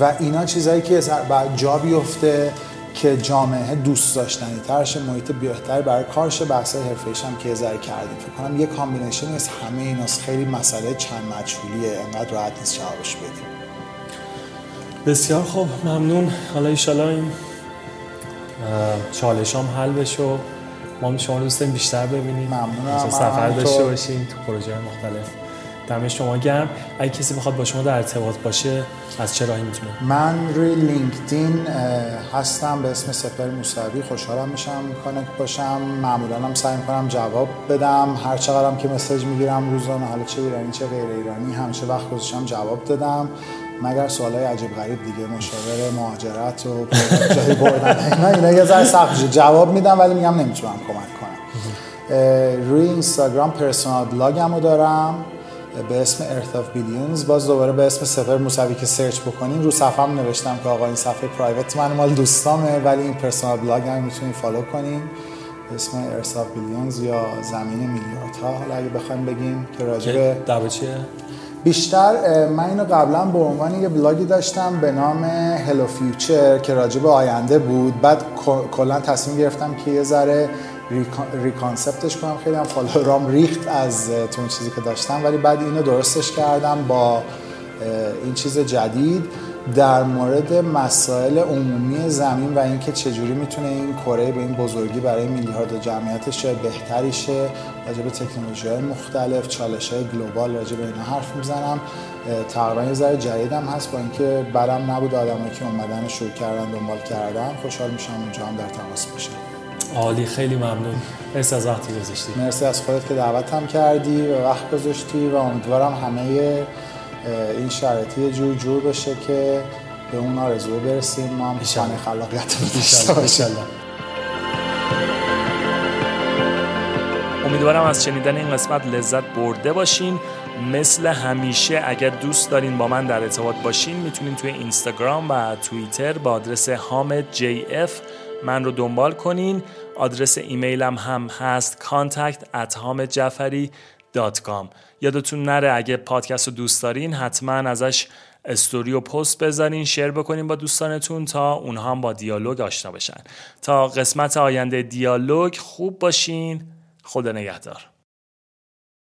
و اینا چیزایی که باید جا بیفته که جامعه دوست داشتنی ترش محیط بهتری برای کارش بحث حرفه هم که ذره کردیم. فکر کنم یه combination از همه ایناست. خیلی مسئله چند مجهولیه. انقدر راحت نیست جوابش بدیم. بسیار خوب. ممنون. حالا ایشالا این چالش هم حل بشه و ما شما دوست بیشتر ببینیم. ممنونم. سفر داشته باشیم تو پروژه مختلف. دم شما گرم. اگه کسی بخواد با شما در ارتباط باشه از چه راهی می‌تونه؟ من روی لینکدین هستم. به اسم سپهر موسوی. خوشحالم میشم connect باشم. معمولا هم سعی می‌کنم جواب بدم. هر چقدرم که message می‌گیرم روزانه حالا چه ایرانی چه غیر ایرانی همیشه وقت گذاشتم جواب دادم. مگر سوالای عجیب غریب دیگه مشاور مهاجرت و جایی بردن. اینا اینا یه ذره سخت جواب میدم ولی میگم نمی‌تونم کمک کنم. روی اینستاگرام personal blog م رو دارم. به اسم Earth of Billions. باز دوباره به اسم سپهر موسوی که سرچ بکنین رو صفحه هم نوشتم که آقا این صفحه private من مال دوستامه ولی این personal blog هم می‌تونین follow کنین. به اسم Earth of Billions یا زمین میلیاردها. حالا اگه بخوایم بگیم که راجع به چیه؟ بیشتر من اینو قبلا به عنوان یه بلاگی داشتم به نام Hello Future که راجب آینده بود. بعد کلا تصمیم گرفتم که یه ذره reconcept ش کنم. خیلی هم follower ام ریخت از تو اون چیزی که داشتم. ولی بعد اینو درستش کردم با این چیز جدید. در مورد مسائل عمومی زمین و اینکه چجوری می‌تونه این کره به این بزرگی برای میلیارد جمعیتش بهتری شه راجع به تکنولوژی های مختلف چالش های گلوبال راجع به اینا حرف می‌زنم. تقریبا یه ذره جدیدم هست با اینکه برام نبود آدمایی که اومدن شروع کردن دنبال کردن. خوشحال میشم اونجا هم در تماس باشم. عالی خیلی ممنون. مرسی از وقتی گذاشتی. مرسی از خودت که دعوتم کردی و وقت گذاشتی و امیدوارم همه این شرایطی یه جور جور بشه که به اون آرزو برسیم. ما هم خانه خلاقیت امیدوارم از شنیدن این قسمت لذت برده باشین. مثل همیشه اگر دوست دارین با من در ارتباط باشین می‌تونین توی اینستاگرام و توییتر با آدرس حامد جی اف من رو دنبال کنین. آدرس ایمیلم هم هست contact at یادتون نره اگه پادکست رو دوست دارین حتما ازش استوری و پست بذارین شیر بکنین با دوستانتون تا اونها هم با دیالوگ آشنا بشن. تا قسمت آینده دیالوگ خوب باشین. خدا نگهدار.